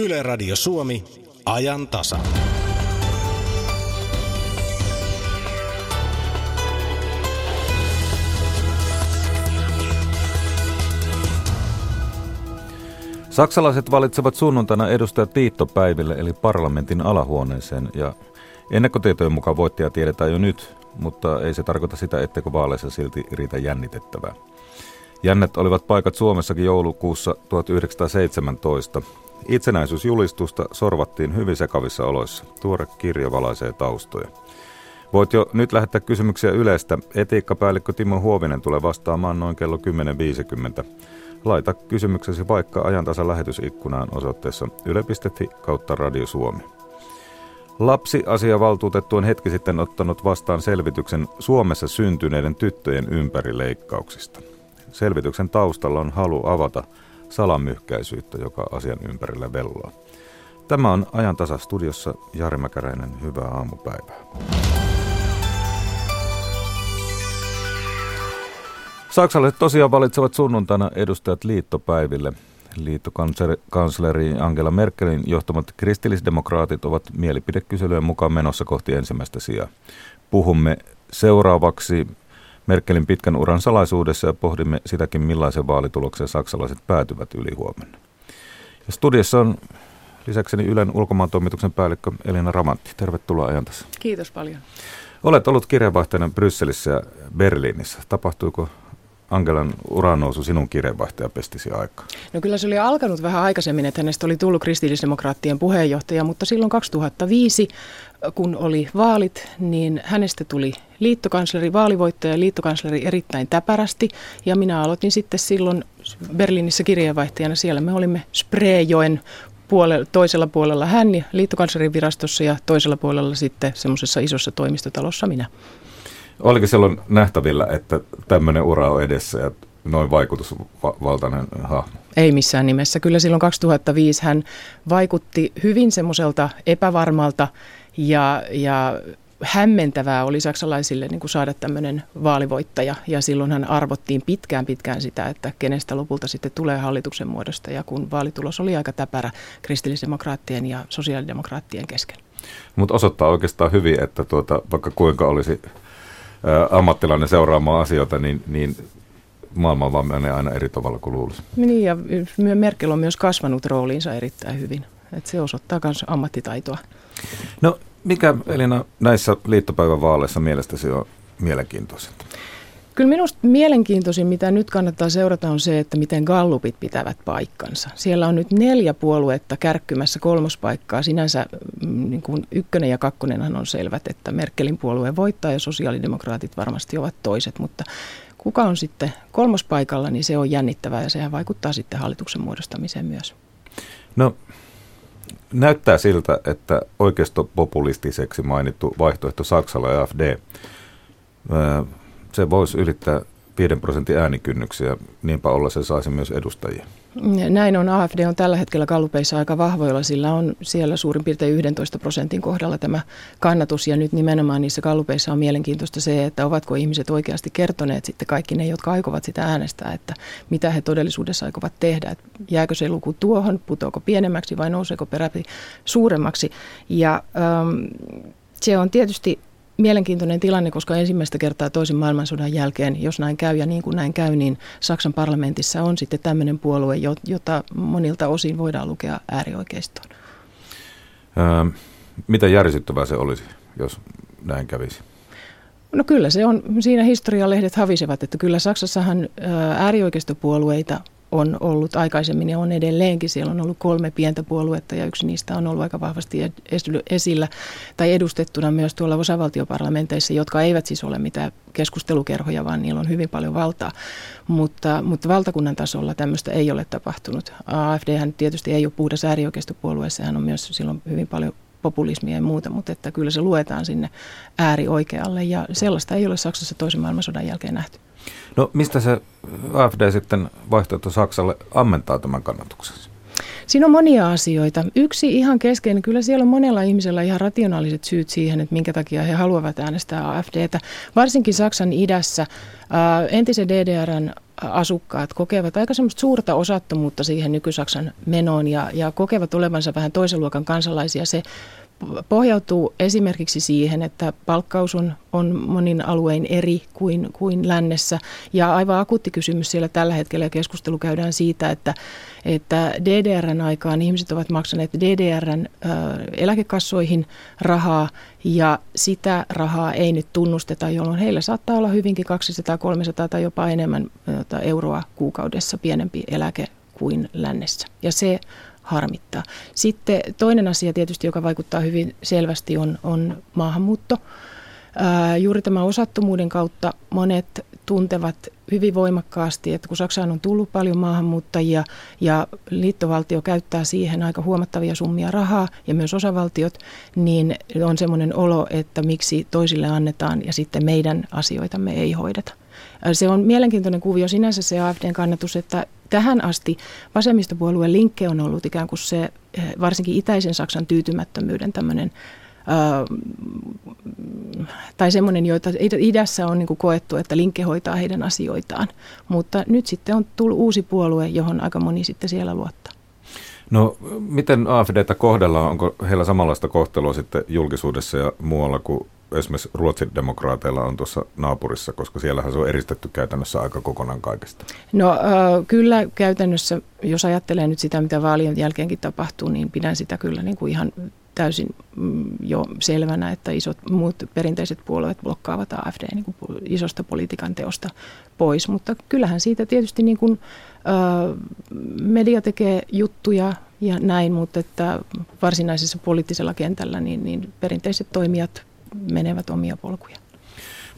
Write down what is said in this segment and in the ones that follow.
Yle Radio Suomi, ajan tasa. Saksalaiset valitsevat sunnuntaina edustajat liittopäiville eli parlamentin alahuoneeseen ja ennakkotietojen mukaan voittaja tiedetään jo nyt, mutta ei se tarkoita sitä, etteikö vaaleissa silti riitä jännitettävää. Jännet olivat paikat Suomessakin joulukuussa 1917. Itsenäisyysjulistusta sorvattiin hyvin sekavissa oloissa. Tuore kirja valaisee taustoja. Voit jo nyt lähettää kysymyksiä yleistä. Etiikkapäällikkö Timo Huovinen tulee vastaamaan noin kello 10.50. Laita kysymyksesi vaikka ajantasa lähetysikkunaan osoitteessa yle.fi kautta Radio Suomi. Lapsiasiavaltuutettu on hetki sitten ottanut vastaan selvityksen Suomessa syntyneiden tyttöjen ympärileikkauksista. Selvityksen taustalla on halu avata salamyhkäisyyttä, joka asian ympärillä velloa. Tämä on ajan tasa studiossa Jari Mäkäräinen. Hyvää aamupäivää. Saksalaiset tosiaan valitsevat sunnuntaina edustajat liittopäiville. Liittokansleri Angela Merkelin johtamat kristillisdemokraatit ovat mielipidekyselyjen mukaan menossa kohti ensimmäistä sijaa. Puhumme seuraavaksi Merkelin pitkän uran salaisuudessa ja pohdimme sitäkin, millaisen vaalituloksen saksalaiset päätyvät yli huomenna. Ja studiossa on lisäkseni Ylen ulkomaan toimituksen päällikkö Elina Ramantti. Tervetuloa ajantassa. Kiitos paljon. Olet ollut kirjeenvaihtajana Brysselissä ja Berliinissä. Tapahtuiko Angelan uranousu sinun kirjeenvaihtajapestisi aika? No kyllä se oli alkanut vähän aikaisemmin, että hänestä oli tullut kristillisdemokraattien puheenjohtaja, mutta silloin 2005, kun oli vaalit, niin hänestä tuli liittokansleri, vaalivoittaja ja liittokansleri erittäin täpärästi. Ja minä aloitin sitten silloin Berliinissä kirjeenvaihtajana. Siellä me olimme Spreejoen puolella, toisella puolella hän liittokanslerin virastossa ja toisella puolella sitten semmoisessa isossa toimistotalossa minä. Oliko silloin nähtävillä, että tämmöinen ura on edessä ja noin vaikutusvaltainen hahmo? Ei missään nimessä. Kyllä silloin 2005 hän vaikutti hyvin semmoiselta epävarmalta ja, ja hämmentävää oli saksalaisille niin kuin saada tämmöinen vaalivoittaja ja silloin hän arvottiin pitkään pitkään sitä, että kenestä lopulta sitten tulee hallituksen muodosta ja kun vaalitulos oli aika täpärä kristillisdemokraattien ja sosiaalidemokraattien kesken. Mutta osoittaa oikeastaan hyvin, että tuota, vaikka kuinka olisi ammattilainen seuraamaan asioita, niin, niin maailma vaan menee aina eri tavalla kuin luulisi. Niin, ja Merkel on myös kasvanut rooliinsa erittäin hyvin. Et se osoittaa myös ammattitaitoa. No, mikä Elina näissä liittopäivän vaaleissa mielestäsi on mielenkiintoisinta? Kyllä minusta mielenkiintoisin, mitä nyt kannattaa seurata, on se, että miten gallupit pitävät paikkansa. Siellä on nyt neljä puoluetta kärkkymässä kolmospaikkaa. Sinänsä mm, niin kuin ykkönen ja kakkonenhan on selvät, että Merkelin puolue voittaa ja sosiaalidemokraatit varmasti ovat toiset, mutta kuka on sitten kolmospaikalla, niin se on jännittävää ja sehän vaikuttaa sitten hallituksen muodostamiseen myös. No näyttää siltä, että oikeistopopulistiseksi mainittu vaihtoehto Saksalla ja AFD se voisi ylittää 5 prosentin äänikynnyksiä, niinpä olla se saisi myös edustajia. Näin on. AFD on tällä hetkellä kallupeissa aika vahvoilla. Sillä on siellä suurin piirtein 11 prosentin kohdalla tämä kannatus. Ja nyt nimenomaan niissä kallupeissa on mielenkiintoista se, että ovatko ihmiset oikeasti kertoneet sitten kaikki ne, jotka aikovat sitä äänestää, että mitä he todellisuudessa aikovat tehdä. Että jääkö se luku tuohon, putoako pienemmäksi vai nouseeko peräti suuremmaksi. Ja ähm, se on tietysti mielenkiintoinen tilanne, koska ensimmäistä kertaa toisen maailmansodan jälkeen, jos näin käy ja niin kuin näin käy, niin Saksan parlamentissa on sitten tämmöinen puolue, jota monilta osin voidaan lukea äärioikeistoon. Öö, mitä järisyttävää se olisi, jos näin kävisi? No kyllä se on, siinä historialehdet havisevat, että kyllä Saksassahan äärioikeistopuolueita on ollut aikaisemmin ja on edelleenkin. Siellä on ollut kolme pientä puoluetta ja yksi niistä on ollut aika vahvasti esillä tai edustettuna myös tuolla osavaltioparlamenteissa, jotka eivät siis ole mitään keskustelukerhoja, vaan niillä on hyvin paljon valtaa. Mutta, mutta valtakunnan tasolla tämmöistä ei ole tapahtunut. AFD tietysti ei ole puhdas äärioikeistopuolue, sehän on myös silloin hyvin paljon populismia ja muuta, mutta että kyllä se luetaan sinne äärioikealle ja sellaista ei ole Saksassa toisen maailmansodan jälkeen nähty. No mistä se AFD sitten vaihtoehto Saksalle ammentaa tämän kannatuksensa? Siinä on monia asioita. Yksi ihan keskeinen, kyllä siellä on monella ihmisellä ihan rationaaliset syyt siihen, että minkä takia he haluavat äänestää AFDtä. Varsinkin Saksan idässä entisen DDRn asukkaat kokevat aika semmoista suurta osattomuutta siihen nykysaksan menoon ja, ja kokevat olevansa vähän toisen luokan kansalaisia. Se pohjautuu esimerkiksi siihen, että palkkaus on, on monin aluein eri kuin, kuin lännessä. Ja aivan akuutti kysymys siellä tällä hetkellä ja keskustelu käydään siitä, että, että DDRn aikaan ihmiset ovat maksaneet DDRn äh, eläkekassoihin rahaa ja sitä rahaa ei nyt tunnusteta, jolloin heillä saattaa olla hyvinkin 200, 300 tai jopa enemmän euroa kuukaudessa pienempi eläke kuin lännessä. Ja se harmittaa. Sitten toinen asia tietysti, joka vaikuttaa hyvin selvästi, on, on maahanmuutto. Ää, juuri tämän osattomuuden kautta monet tuntevat hyvin voimakkaasti, että kun Saksaan on tullut paljon maahanmuuttajia ja liittovaltio käyttää siihen aika huomattavia summia rahaa ja myös osavaltiot, niin on semmoinen olo, että miksi toisille annetaan ja sitten meidän asioitamme ei hoideta. Se on mielenkiintoinen kuvio sinänsä se AFDn kannatus, että tähän asti vasemmistopuolueen linkke on ollut ikään kuin se eh, varsinkin itäisen Saksan tyytymättömyyden tämmöinen tai semmoinen, joita idässä on niin koettu, että linkke hoitaa heidän asioitaan. Mutta nyt sitten on tullut uusi puolue, johon aika moni sitten siellä luottaa. No miten AFDtä kohdellaan? Onko heillä samanlaista kohtelua sitten julkisuudessa ja muualla kuin esimerkiksi Ruotsin demokraateilla on tuossa naapurissa, koska siellähän se on eristetty käytännössä aika kokonaan kaikesta? No kyllä käytännössä, jos ajattelee nyt sitä, mitä vaalien jälkeenkin tapahtuu, niin pidän sitä kyllä niin kuin ihan täysin mm, jo selvänä, että isot muut perinteiset puolueet blokkaavat AFD niin kuin isosta politiikan teosta pois. Mutta kyllähän siitä tietysti niin kuin, media tekee juttuja ja näin, mutta että varsinaisessa poliittisella kentällä niin, niin perinteiset toimijat menevät omia polkuja.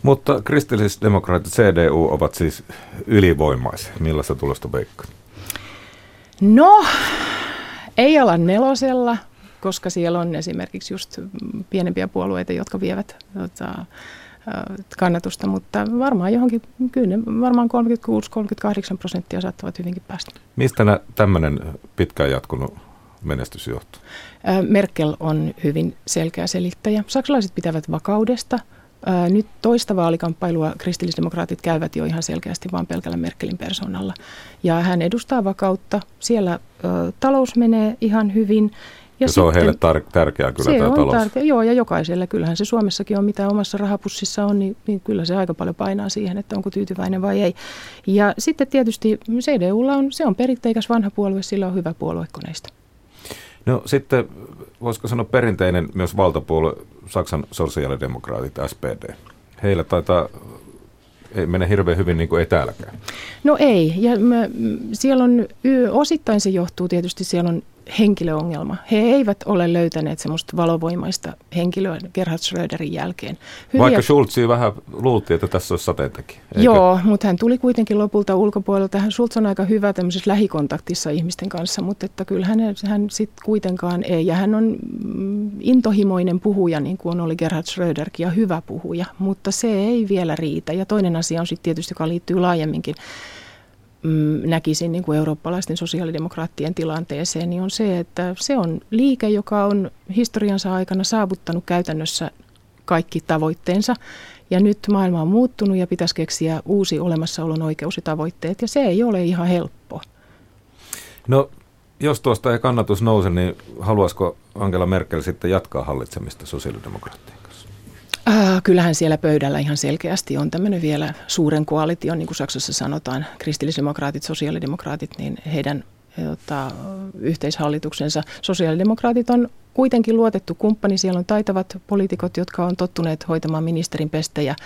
Mutta kristillisdemokraatit CDU ovat siis ylivoimaisia. Millaista tulosta veikkaa? No, ei olla nelosella, koska siellä on esimerkiksi just pienempiä puolueita, jotka vievät tota, kannatusta, mutta varmaan johonkin, kyllä varmaan 36-38 prosenttia saattavat hyvinkin päästä. Mistä tämmöinen pitkään jatkunut menestys johtuu? Merkel on hyvin selkeä selittäjä. Saksalaiset pitävät vakaudesta. Nyt toista vaalikamppailua kristillisdemokraatit käyvät jo ihan selkeästi vain pelkällä Merkelin persoonalla. Ja hän edustaa vakautta. Siellä ö, talous menee ihan hyvin. Ja, ja se on heille tar- tärkeää kyllä se tämä on talous. Tärkeä, joo, ja jokaiselle. Kyllähän se Suomessakin on, mitä omassa rahapussissa on, niin, niin kyllä se aika paljon painaa siihen, että onko tyytyväinen vai ei. Ja sitten tietysti CDUlla on, se on peritteikäs vanha puolue, sillä on hyvä puoluekoneisto. No sitten, voisiko sanoa perinteinen myös valtapuolue, Saksan sosiaalidemokraatit, SPD. Heillä taitaa ei mene hirveän hyvin niin kuin etäälläkään. No ei, ja mä, siellä on, osittain se johtuu tietysti, siellä on henkilöongelma. He eivät ole löytäneet semmoista valovoimaista henkilöä Gerhard Schröderin jälkeen. Hyviä... Vaikka Schulzi vähän luultiin, että tässä olisi sateentakin. Eikö? Joo, mutta hän tuli kuitenkin lopulta ulkopuolelta. Hän Schulz on aika hyvä tämmöisessä lähikontaktissa ihmisten kanssa, mutta että kyllä hän, hän sitten kuitenkaan ei. Ja hän on mm, intohimoinen puhuja, niin kuin oli Gerhard Schröderkin, ja hyvä puhuja, mutta se ei vielä riitä. Ja toinen asia on sitten tietysti, joka liittyy laajemminkin Mm, näkisin niin kuin eurooppalaisten sosiaalidemokraattien tilanteeseen, niin on se, että se on liike, joka on historiansa aikana saavuttanut käytännössä kaikki tavoitteensa. Ja nyt maailma on muuttunut ja pitäisi keksiä uusi olemassaolon oikeus ja tavoitteet, ja se ei ole ihan helppo. No, jos tuosta ei kannatus nouse, niin haluaisiko Angela Merkel sitten jatkaa hallitsemista sosiaalidemokraattia? Äh, kyllähän siellä pöydällä ihan selkeästi on tämmöinen vielä suuren koalition, niin kuin Saksassa sanotaan, kristillisdemokraatit, sosiaalidemokraatit, niin heidän jota, yhteishallituksensa. Sosiaalidemokraatit on kuitenkin luotettu kumppani, siellä on taitavat poliitikot, jotka on tottuneet hoitamaan ministerin pestejä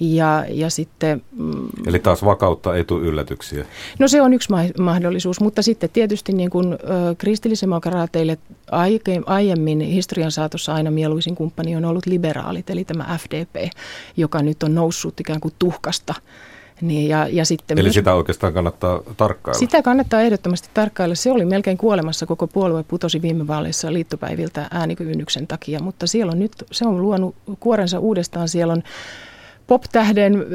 ja, ja sitten, mm, Eli taas vakautta ei tule yllätyksiä? No se on yksi ma- mahdollisuus, mutta sitten tietysti niin kuin, ö, kristillisdemokraateille aike, aiemmin historian saatossa aina mieluisin kumppani on ollut liberaalit, eli tämä FDP, joka nyt on noussut ikään kuin tuhkasta niin, ja, ja sitten Eli myös, sitä oikeastaan kannattaa tarkkailla? Sitä kannattaa ehdottomasti tarkkailla. Se oli melkein kuolemassa, koko puolue putosi viime vaaleissa liittopäiviltä äänikyvynnyksen takia, mutta siellä on nyt, se on luonut kuorensa uudestaan. Siellä on pop-tähden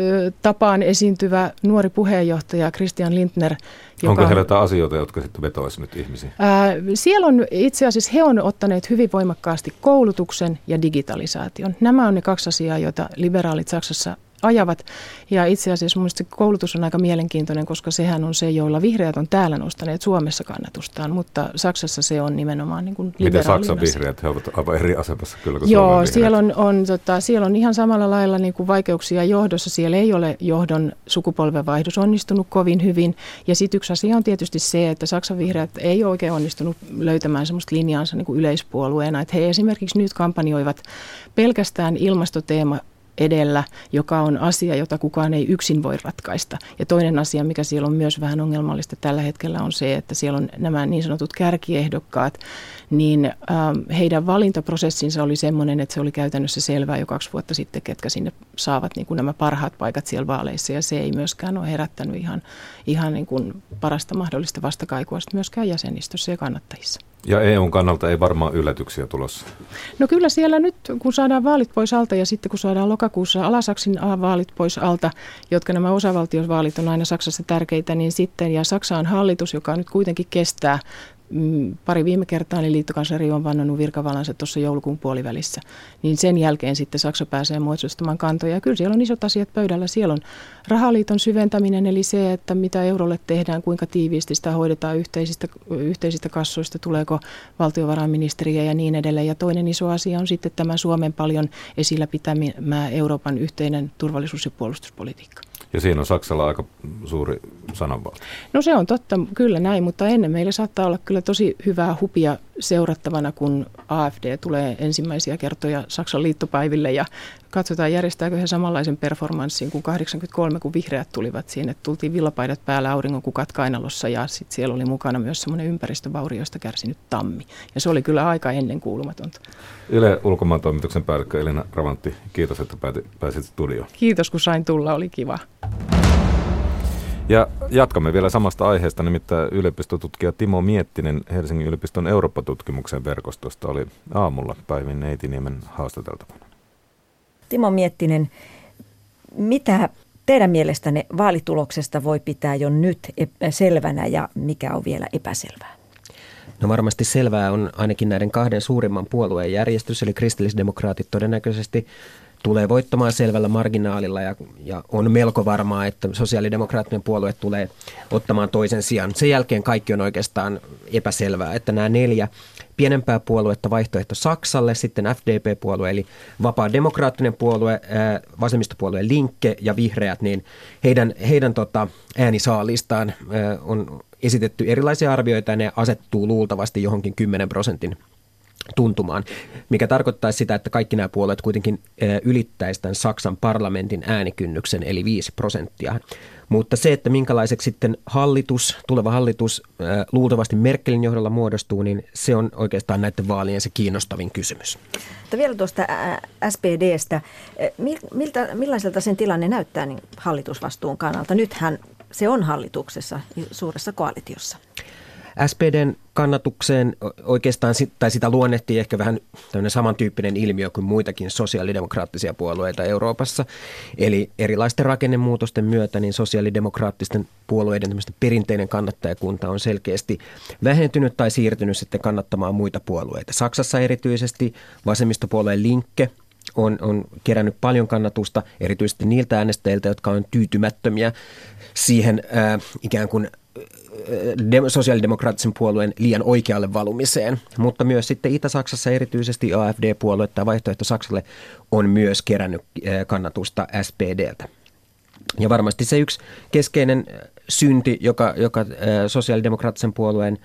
tapaan esiintyvä nuori puheenjohtaja Christian Lindner. Joka, Onko heillä jotain asioita, jotka sitten vetoaisi nyt ihmisiin? Ää, siellä on itse asiassa, he on ottaneet hyvin voimakkaasti koulutuksen ja digitalisaation. Nämä on ne kaksi asiaa, joita liberaalit Saksassa ajavat. Ja itse asiassa mielestäni koulutus on aika mielenkiintoinen, koska sehän on se, joilla vihreät on täällä nostaneet Suomessa kannatustaan, mutta Saksassa se on nimenomaan niin kuin Miten Saksan vihreät, he ovat aivan eri asemassa kyllä kuin Joo, Suomen siellä on, on, tota, siellä on ihan samalla lailla niin kuin vaikeuksia johdossa. Siellä ei ole johdon sukupolvenvaihdos onnistunut kovin hyvin. Ja sitten yksi asia on tietysti se, että Saksan vihreät ei oikein onnistunut löytämään sellaista linjaansa niin kuin yleispuolueena. Että he esimerkiksi nyt kampanjoivat pelkästään ilmastoteema edellä, joka on asia, jota kukaan ei yksin voi ratkaista. Ja toinen asia, mikä siellä on myös vähän ongelmallista tällä hetkellä, on se, että siellä on nämä niin sanotut kärkiehdokkaat, niin ähm, heidän valintaprosessinsa oli sellainen, että se oli käytännössä selvää jo kaksi vuotta sitten, ketkä sinne saavat niin kuin nämä parhaat paikat siellä vaaleissa. Ja se ei myöskään ole herättänyt ihan, ihan niin kuin parasta mahdollista vastakaikua myöskään jäsenistössä ja kannattajissa. Ja EUn kannalta ei varmaan yllätyksiä tulossa. No kyllä siellä nyt, kun saadaan vaalit pois alta ja sitten kun saadaan lokakuussa Alasaksin vaalit pois alta, jotka nämä osavaltiosvaalit on aina Saksassa tärkeitä, niin sitten, ja Saksa on hallitus, joka nyt kuitenkin kestää pari viime kertaa, niin liittokansleri on vannonut virkavalansa tuossa joulukuun puolivälissä, niin sen jälkeen sitten Saksa pääsee muodostamaan kantoja. Ja kyllä siellä on isot asiat pöydällä. Siellä on rahaliiton syventäminen, eli se, että mitä eurolle tehdään, kuinka tiiviisti sitä hoidetaan yhteisistä, yhteisistä kassoista, tuleeko valtiovarainministeriä ja niin edelleen. Ja toinen iso asia on sitten tämä Suomen paljon esillä pitämä Euroopan yhteinen turvallisuus- ja puolustuspolitiikka. Ja siinä on Saksalla aika suuri sananvalta. No se on totta, kyllä näin, mutta ennen meillä saattaa olla kyllä tosi hyvää hupia seurattavana, kun AFD tulee ensimmäisiä kertoja Saksan liittopäiville ja katsotaan järjestääkö he samanlaisen performanssin kuin 83, kun vihreät tulivat siinä. Tultiin villapaidat päällä, auringon kukat kainalossa ja sitten siellä oli mukana myös semmoinen ympäristövaurioista kärsinyt tammi. Ja se oli kyllä aika ennen kuulumatonta. Yle ulkomaan toimituksen päällikkö Elina Ravantti, kiitos, että pääsit studioon. Kiitos, kun sain tulla, oli kiva. Ja jatkamme vielä samasta aiheesta, nimittäin yliopistotutkija Timo Miettinen Helsingin yliopiston Eurooppa-tutkimuksen verkostosta oli aamulla Päivin Neitiniemen haastateltavana. Timo Miettinen, mitä teidän mielestänne vaalituloksesta voi pitää jo nyt selvänä ja mikä on vielä epäselvää? No varmasti selvää on ainakin näiden kahden suurimman puolueen järjestys, eli kristillisdemokraatit todennäköisesti tulee voittamaan selvällä marginaalilla ja, ja on melko varmaa, että sosiaalidemokraattinen puolue tulee ottamaan toisen sijaan. Sen jälkeen kaikki on oikeastaan epäselvää, että nämä neljä pienempää puoluetta vaihtoehto Saksalle, sitten FDP-puolue eli vapaa demokraattinen puolue, vasemmistopuolue Linkke ja vihreät, niin heidän, heidän tota, äänisaalistaan on esitetty erilaisia arvioita ja ne asettuu luultavasti johonkin 10 prosentin tuntumaan, mikä tarkoittaa sitä, että kaikki nämä puolueet kuitenkin ylittäisivät tämän Saksan parlamentin äänikynnyksen, eli 5 prosenttia. Mutta se, että minkälaiseksi sitten hallitus, tuleva hallitus luultavasti Merkelin johdolla muodostuu, niin se on oikeastaan näiden vaalien se kiinnostavin kysymys. Mutta vielä tuosta SPDstä, miltä, millaiselta sen tilanne näyttää niin hallitusvastuun kannalta? Nythän se on hallituksessa suuressa koalitiossa. SPDn kannatukseen oikeastaan, tai sitä luonnehtii ehkä vähän tämmöinen samantyyppinen ilmiö kuin muitakin sosiaalidemokraattisia puolueita Euroopassa. Eli erilaisten rakennemuutosten myötä niin sosiaalidemokraattisten puolueiden perinteinen kannattajakunta on selkeästi vähentynyt tai siirtynyt sitten kannattamaan muita puolueita. Saksassa erityisesti vasemmistopuolueen Linkke on, on kerännyt paljon kannatusta, erityisesti niiltä äänestäjiltä, jotka on tyytymättömiä siihen ää, ikään kuin sosiaalidemokraattisen puolueen liian oikealle valumiseen, mutta myös sitten Itä-Saksassa erityisesti AFD-puolue tai vaihtoehto Saksalle on myös kerännyt kannatusta SPDltä. Ja varmasti se yksi keskeinen synti, joka, joka sosiaalidemokraattisen puolueen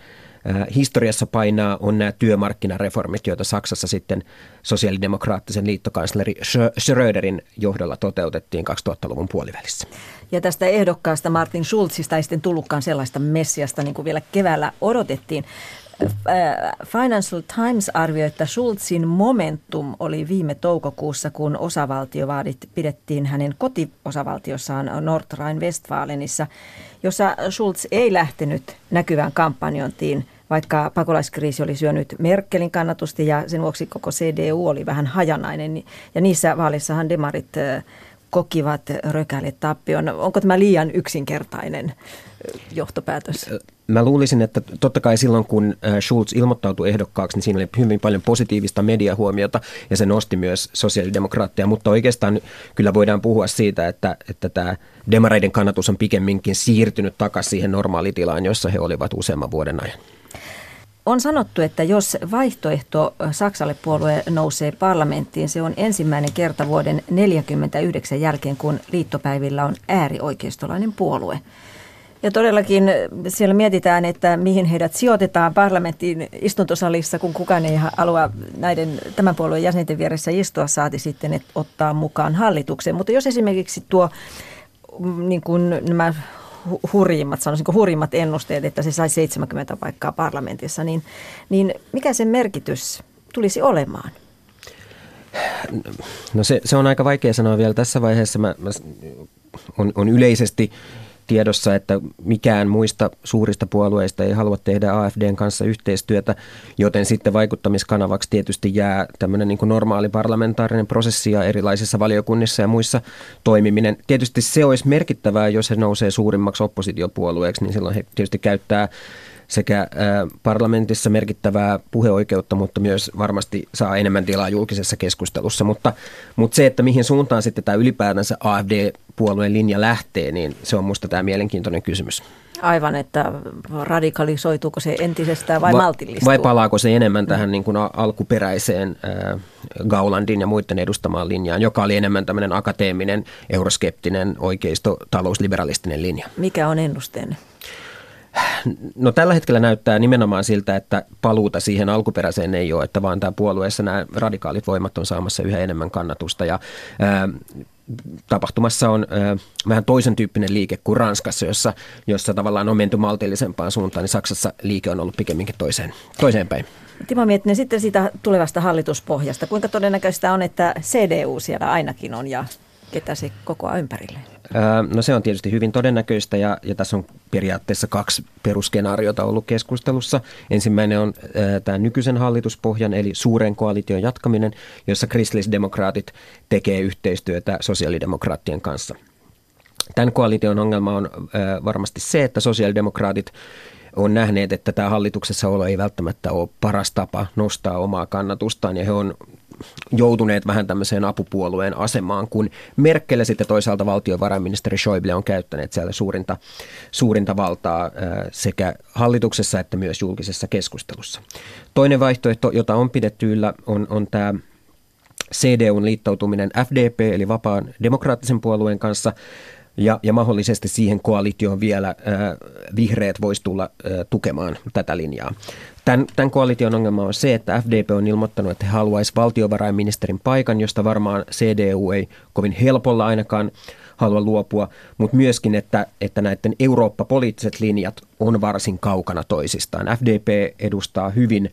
historiassa painaa, on nämä työmarkkinareformit, joita Saksassa sitten sosiaalidemokraattisen liittokansleri Schröderin johdolla toteutettiin 2000-luvun puolivälissä. Ja tästä ehdokkaasta Martin Schulzista ei sitten tullutkaan sellaista messiasta, niin kuin vielä keväällä odotettiin. Financial Times arvioi, että Schulzin momentum oli viime toukokuussa, kun osavaltiovaadit pidettiin hänen kotiosavaltiossaan Nordrhein-Westfalenissa, jossa Schulz ei lähtenyt näkyvään kampanjointiin, vaikka pakolaiskriisi oli syönyt Merkelin kannatusti ja sen vuoksi koko CDU oli vähän hajanainen. Ja niissä vaalissahan demarit kokivat rökälle tappion. Onko tämä liian yksinkertainen johtopäätös? Mä luulisin, että totta kai silloin kun Schulz ilmoittautui ehdokkaaksi, niin siinä oli hyvin paljon positiivista mediahuomiota ja se nosti myös sosiaalidemokraatteja, mutta oikeastaan kyllä voidaan puhua siitä, että, että tämä demareiden kannatus on pikemminkin siirtynyt takaisin siihen normaalitilaan, jossa he olivat useamman vuoden ajan. On sanottu, että jos vaihtoehto Saksalle puolue nousee parlamenttiin, se on ensimmäinen kerta vuoden 1949 jälkeen, kun liittopäivillä on äärioikeistolainen puolue. Ja todellakin siellä mietitään, että mihin heidät sijoitetaan parlamenttiin istuntosalissa, kun kukaan ei halua näiden tämän puolueen jäsenten vieressä istua, saati sitten että ottaa mukaan hallitukseen. Mutta jos esimerkiksi tuo mm, niin kuin nämä hurjimmat, sanoisinko hurjimmat ennusteet, että se sai 70 paikkaa parlamentissa, niin, niin mikä sen merkitys tulisi olemaan? No se, se on aika vaikea sanoa vielä tässä vaiheessa. Mä, mä, on, on yleisesti tiedossa, että mikään muista suurista puolueista ei halua tehdä AFDn kanssa yhteistyötä, joten sitten vaikuttamiskanavaksi tietysti jää tämmöinen niin kuin normaali parlamentaarinen prosessi ja erilaisissa valiokunnissa ja muissa toimiminen. Tietysti se olisi merkittävää, jos he nousee suurimmaksi oppositiopuolueeksi, niin silloin he tietysti käyttää sekä parlamentissa merkittävää puheoikeutta, mutta myös varmasti saa enemmän tilaa julkisessa keskustelussa. Mutta, mutta se, että mihin suuntaan sitten tämä ylipäätänsä AFD-puolueen linja lähtee, niin se on minusta tämä mielenkiintoinen kysymys. Aivan, että radikalisoituuko se entisestään vai Va- maltillistuu? Vai palaako se enemmän tähän niin kuin alkuperäiseen äh, Gaulandin ja muiden edustamaan linjaan, joka oli enemmän tämmöinen akateeminen, euroskeptinen, oikeisto, talousliberalistinen linja? Mikä on ennusteenne? No tällä hetkellä näyttää nimenomaan siltä, että paluuta siihen alkuperäiseen ei ole, että vaan tämä puolueessa nämä radikaalit voimat on saamassa yhä enemmän kannatusta ja ää, tapahtumassa on ää, vähän toisen tyyppinen liike kuin Ranskassa, jossa, jossa tavallaan on menty maltillisempaan suuntaan, niin Saksassa liike on ollut pikemminkin toiseen, toiseen päin. Timo Miettinen, sitten siitä tulevasta hallituspohjasta. Kuinka todennäköistä on, että CDU siellä ainakin on ja ketä se kokoaa ympärille? No se on tietysti hyvin todennäköistä ja, ja tässä on periaatteessa kaksi perusskenaariota ollut keskustelussa. Ensimmäinen on ää, tämä nykyisen hallituspohjan eli suuren koalition jatkaminen, jossa kristillisdemokraatit tekee yhteistyötä sosiaalidemokraattien kanssa. Tämän koalition ongelma on ää, varmasti se, että sosiaalidemokraatit on nähneet, että tämä hallituksessa olo ei välttämättä ole paras tapa nostaa omaa kannatustaan ja he on joutuneet vähän tämmöiseen apupuolueen asemaan, kun Merkel sitten toisaalta valtiovarainministeri Schäuble on käyttäneet siellä suurinta, suurinta valtaa sekä hallituksessa että myös julkisessa keskustelussa. Toinen vaihtoehto, jota on pidetty yllä, on, on tämä CDUn liittoutuminen FDP eli vapaan demokraattisen puolueen kanssa ja, ja mahdollisesti siihen koalitioon vielä äh, vihreät voisi tulla äh, tukemaan tätä linjaa. Tämän, tämän koalition ongelma on se, että FDP on ilmoittanut, että he haluaisi valtiovarainministerin paikan, josta varmaan CDU ei kovin helpolla ainakaan halua luopua, mutta myöskin, että, että näiden Eurooppa-poliittiset linjat on varsin kaukana toisistaan. FDP edustaa hyvin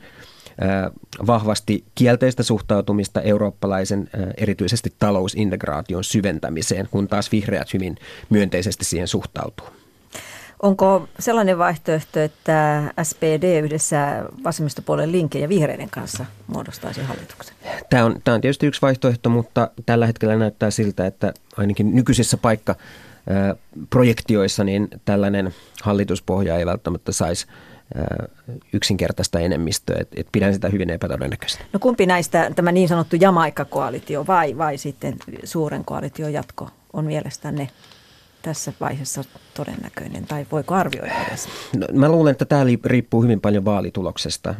vahvasti kielteistä suhtautumista eurooppalaisen erityisesti talousintegraation syventämiseen, kun taas vihreät hyvin myönteisesti siihen suhtautuu. Onko sellainen vaihtoehto, että SPD yhdessä vasemmistopuolen linkin ja vihreiden kanssa muodostaisi hallituksen? Tämä on, tämä on tietysti yksi vaihtoehto, mutta tällä hetkellä näyttää siltä, että ainakin nykyisissä paikka projektioissa niin tällainen hallituspohja ei välttämättä saisi yksinkertaista enemmistöä. Et, et pidän sitä hyvin epätodennäköistä. No kumpi näistä, tämä niin sanottu Jamaikka-koalitio vai, vai sitten suuren koalition jatko on mielestänne tässä vaiheessa todennäköinen, tai voiko arvioida edes? No, mä luulen, että tämä riippuu hyvin paljon vaalituloksesta.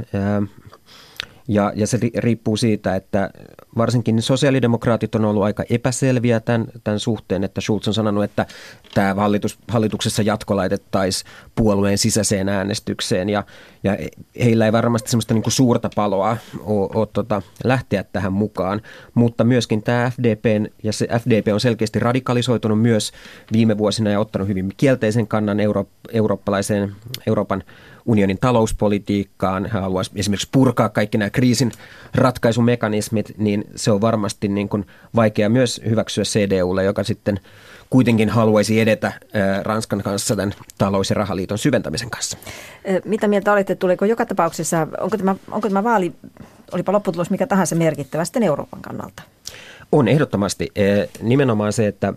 Ja, ja se riippuu siitä, että varsinkin sosiaalidemokraatit on ollut aika epäselviä tämän, tämän suhteen, että Schulz on sanonut, että tämä hallitus, hallituksessa jatko laitettaisiin puolueen sisäiseen äänestykseen. Ja, ja heillä ei varmasti semmoista niin kuin suurta paloa ole, ole tota, lähteä tähän mukaan, mutta myöskin tämä FDP ja se FDP on selkeästi radikalisoitunut myös viime vuosina ja ottanut hyvin kielteisen kannan euro, eurooppalaiseen Euroopan unionin talouspolitiikkaan, hän haluaisi esimerkiksi purkaa kaikki nämä kriisin ratkaisumekanismit, niin se on varmasti niin kuin vaikea myös hyväksyä CDUlle, joka sitten kuitenkin haluaisi edetä Ranskan kanssa tämän talous- ja rahaliiton syventämisen kanssa. Mitä mieltä olette, tuliko joka tapauksessa, onko tämä, onko tämä vaali, olipa lopputulos mikä tahansa merkittävä sitten Euroopan kannalta? On ehdottomasti. Nimenomaan se, että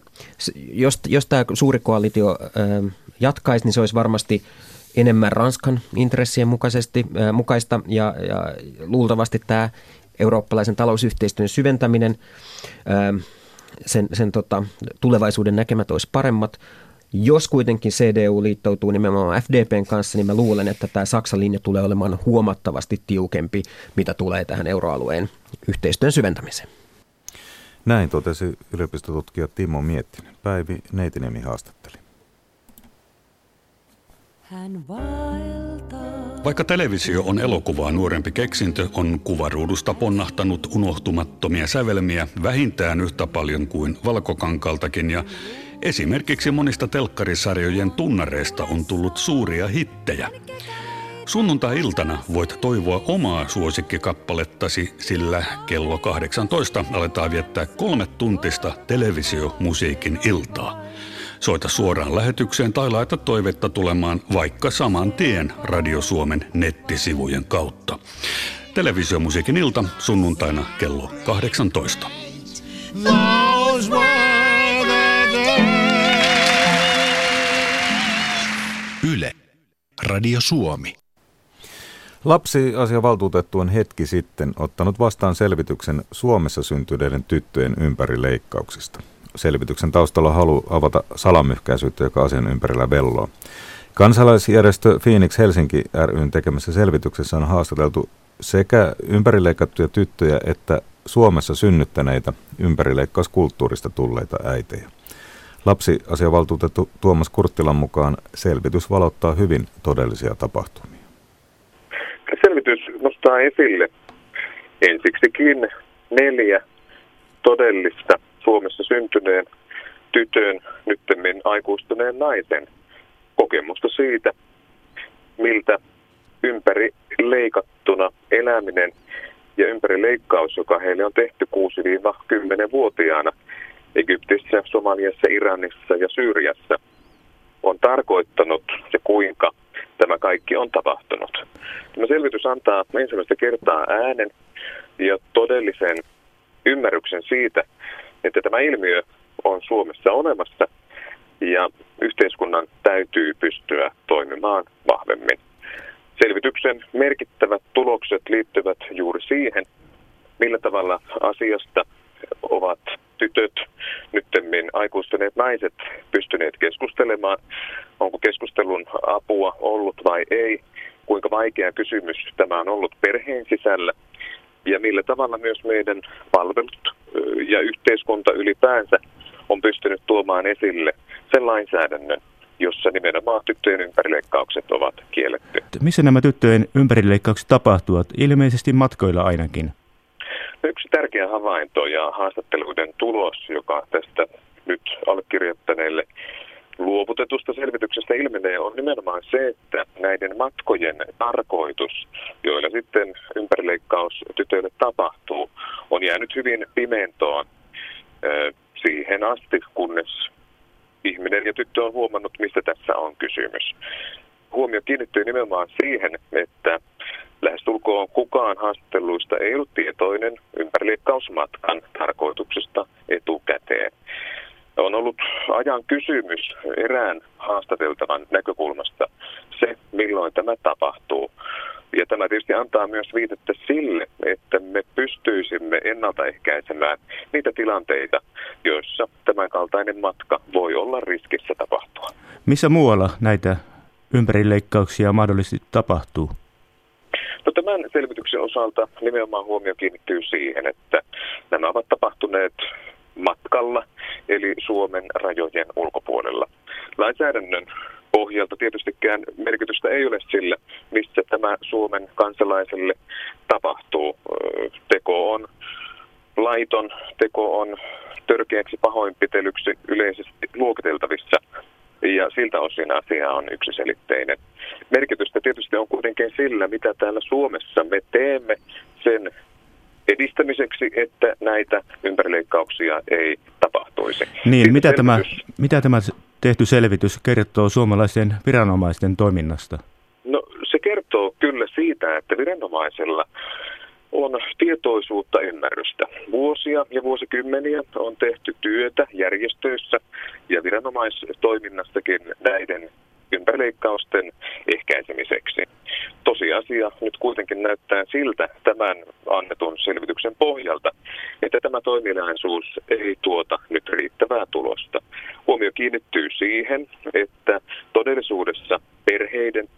jos, jos tämä suuri koalitio jatkaisi, niin se olisi varmasti enemmän Ranskan intressien mukaisesti, mukaista ja, ja luultavasti tämä eurooppalaisen talousyhteistyön syventäminen, sen, sen tota, tulevaisuuden näkemät olisi paremmat. Jos kuitenkin CDU liittoutuu nimenomaan FDPn kanssa, niin mä luulen, että tämä Saksan linja tulee olemaan huomattavasti tiukempi, mitä tulee tähän euroalueen yhteistyön syventämiseen. Näin totesi yliopistotutkija Timo Miettinen. Päivi Neitiniemi haastatteli. Hän Vaikka televisio on elokuvaa nuorempi keksintö, on kuvaruudusta ponnahtanut unohtumattomia sävelmiä vähintään yhtä paljon kuin valkokankaltakin ja esimerkiksi monista telkkarisarjojen tunnareista on tullut suuria hittejä. Sunnuntai-iltana voit toivoa omaa suosikkikappalettasi, sillä kello 18 aletaan viettää kolme tuntista televisiomusiikin iltaa. Soita suoraan lähetykseen tai laita toivetta tulemaan vaikka saman tien Radio Suomen nettisivujen kautta. Televisiomusiikin ilta sunnuntaina kello 18. Yle. Radio Suomi. Lapsiasiavaltuutettu on hetki sitten ottanut vastaan selvityksen Suomessa syntyneiden tyttöjen ympärileikkauksista. Selvityksen taustalla halu avata salamyhkäisyyttä, joka asian ympärillä velloo. Kansalaisjärjestö Phoenix Helsinki ryn tekemässä selvityksessä on haastateltu sekä ympärileikattuja tyttöjä että Suomessa synnyttäneitä ympärileikkauskulttuurista tulleita äitejä. Lapsiasiavaltuutettu Tuomas Kurttilan mukaan selvitys valottaa hyvin todellisia tapahtumia. Selvitys nostaa esille ensiksikin neljä todellista Suomessa syntyneen tytön, nyttemmin aikuistuneen naisen kokemusta siitä, miltä ympäri leikattuna eläminen ja ympäri leikkaus, joka heille on tehty 6-10-vuotiaana Egyptissä, Somaliassa, Iranissa ja Syyriassa, on tarkoittanut ja kuinka tämä kaikki on tapahtunut. Tämä selvitys antaa ensimmäistä kertaa äänen ja todellisen ymmärryksen siitä, että tämä ilmiö on Suomessa olemassa ja yhteiskunnan täytyy pystyä toimimaan vahvemmin. Selvityksen merkittävät tulokset liittyvät juuri siihen, millä tavalla asiasta ovat tytöt, nyttemmin aikuistuneet naiset pystyneet keskustelemaan, onko keskustelun apua ollut vai ei, kuinka vaikea kysymys tämä on ollut perheen sisällä? Ja millä tavalla myös meidän palvelut ja yhteiskunta ylipäänsä on pystynyt tuomaan esille sen lainsäädännön, jossa nimenomaan tyttöjen ympärileikkaukset ovat kielletty. Missä nämä tyttöjen ympärileikkaukset tapahtuvat? Ilmeisesti matkoilla ainakin. Yksi tärkeä havainto ja haastatteluiden tulos, joka tästä nyt allekirjoittaneille luovutetusta selvityksestä ilmenee, on nimenomaan se, että näiden matkojen tarkoitus, joilla sitten ympärileikkaus tytöille tapahtuu, on jäänyt hyvin pimentoon siihen asti, kunnes ihminen ja tyttö on huomannut, mistä tässä on kysymys. Huomio kiinnittyy nimenomaan siihen, että lähestulkoon kukaan haastatteluista ei ollut tietoinen ympärileikkausmatkan tarkoituksesta ollut ajan kysymys erään haastateltavan näkökulmasta se, milloin tämä tapahtuu. Ja tämä tietysti antaa myös viitettä sille, että me pystyisimme ennaltaehkäisemään niitä tilanteita, joissa tämänkaltainen matka voi olla riskissä tapahtua. Missä muualla näitä ympärileikkauksia mahdollisesti tapahtuu? No tämän selvityksen osalta nimenomaan huomio kiinnittyy siihen, että nämä ovat tapahtuneet matkalla, eli Suomen rajojen ulkopuolella. Lainsäädännön pohjalta tietystikään merkitystä ei ole sillä, missä tämä Suomen kansalaiselle tapahtuu. Teko on laiton, teko on törkeäksi pahoinpitelyksi yleisesti luokiteltavissa ja siltä osin asia on yksiselitteinen. Merkitystä tietysti on kuitenkin sillä, mitä täällä Suomessa me teemme sen edistämiseksi, että näitä ympärileikkauksia ei tapahtuisi. Niin, mitä tämä, mitä tämä tehty selvitys kertoo suomalaisten viranomaisten toiminnasta? No se kertoo kyllä siitä, että viranomaisella on tietoisuutta ymmärrystä. Vuosia ja vuosikymmeniä on tehty työtä järjestöissä ja viranomaistoiminnassakin näiden ympärileikkausten ehkäisemiseksi. Tosiasia nyt kuitenkin näyttää siltä tämän annetun selvityksen pohjalta, että tämä toimilaisuus ei tuota nyt riittävää tulosta. Huomio kiinnittyy siihen, että todellisuudessa perheiden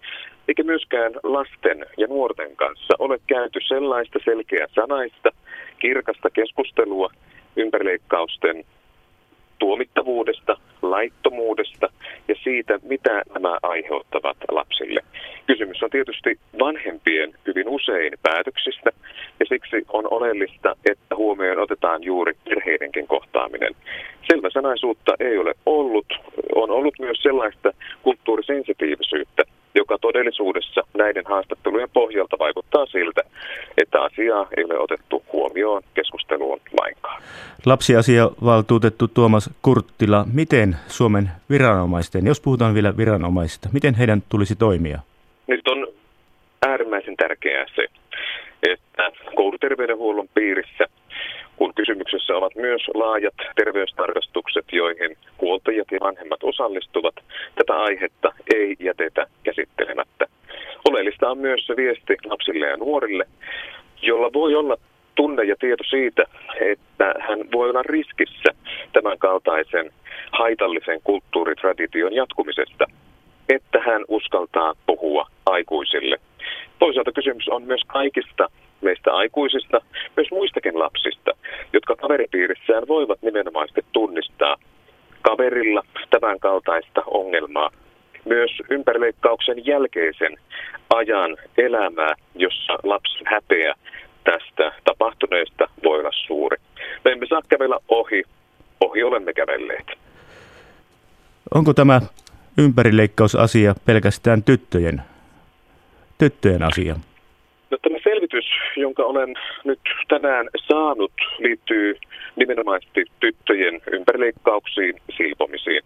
eikä myöskään lasten ja nuorten kanssa ole käyty sellaista selkeää sanaista, kirkasta keskustelua ympärileikkausten tuomittavuudesta, laittomuudesta ja siitä, mitä nämä aiheuttavat lapsille. Kysymys on tietysti vanhempien hyvin usein päätöksistä ja siksi on oleellista, että huomioon otetaan juuri perheidenkin kohtaaminen. Selväsanaisuutta ei ole ollut. On ollut myös sellaista kulttuurisensitiivisyyttä, joka todellisuudessa näiden haastattelujen pohjalta vaikuttaa siltä, että asiaa ei ole otettu huomioon keskusteluun lainkaan. Lapsiasiavaltuutettu Tuomas Kurttila, miten Suomen viranomaisten, jos puhutaan vielä viranomaisista, miten heidän tulisi toimia? Nyt on äärimmäisen tärkeää se, että kouluterveydenhuollon piirissä kun kysymyksessä ovat myös laajat terveystarkastukset, joihin huoltajat ja vanhemmat osallistuvat, tätä aihetta ei jätetä käsittelemättä. Oleellista on myös se viesti lapsille ja nuorille, jolla voi olla tunne ja tieto siitä, että hän voi olla riskissä tämän kaltaisen haitallisen kulttuuritradition jatkumisesta, että hän uskaltaa puhua aikuisille. Toisaalta kysymys on myös kaikista meistä aikuisista, myös muistakin lapsista, jotka kaveripiirissään voivat nimenomaan tunnistaa kaverilla tämän kaltaista ongelmaa. Myös ympärileikkauksen jälkeisen ajan elämää, jossa lapsen häpeä tästä tapahtuneesta voi olla suuri. Me emme saa kävellä ohi, ohi olemme kävelleet. Onko tämä ympärileikkausasia pelkästään tyttöjen, tyttöjen asia? Selvitys, jonka olen nyt tänään saanut, liittyy nimenomaisesti tyttöjen ympärileikkauksiin, silpomisiin.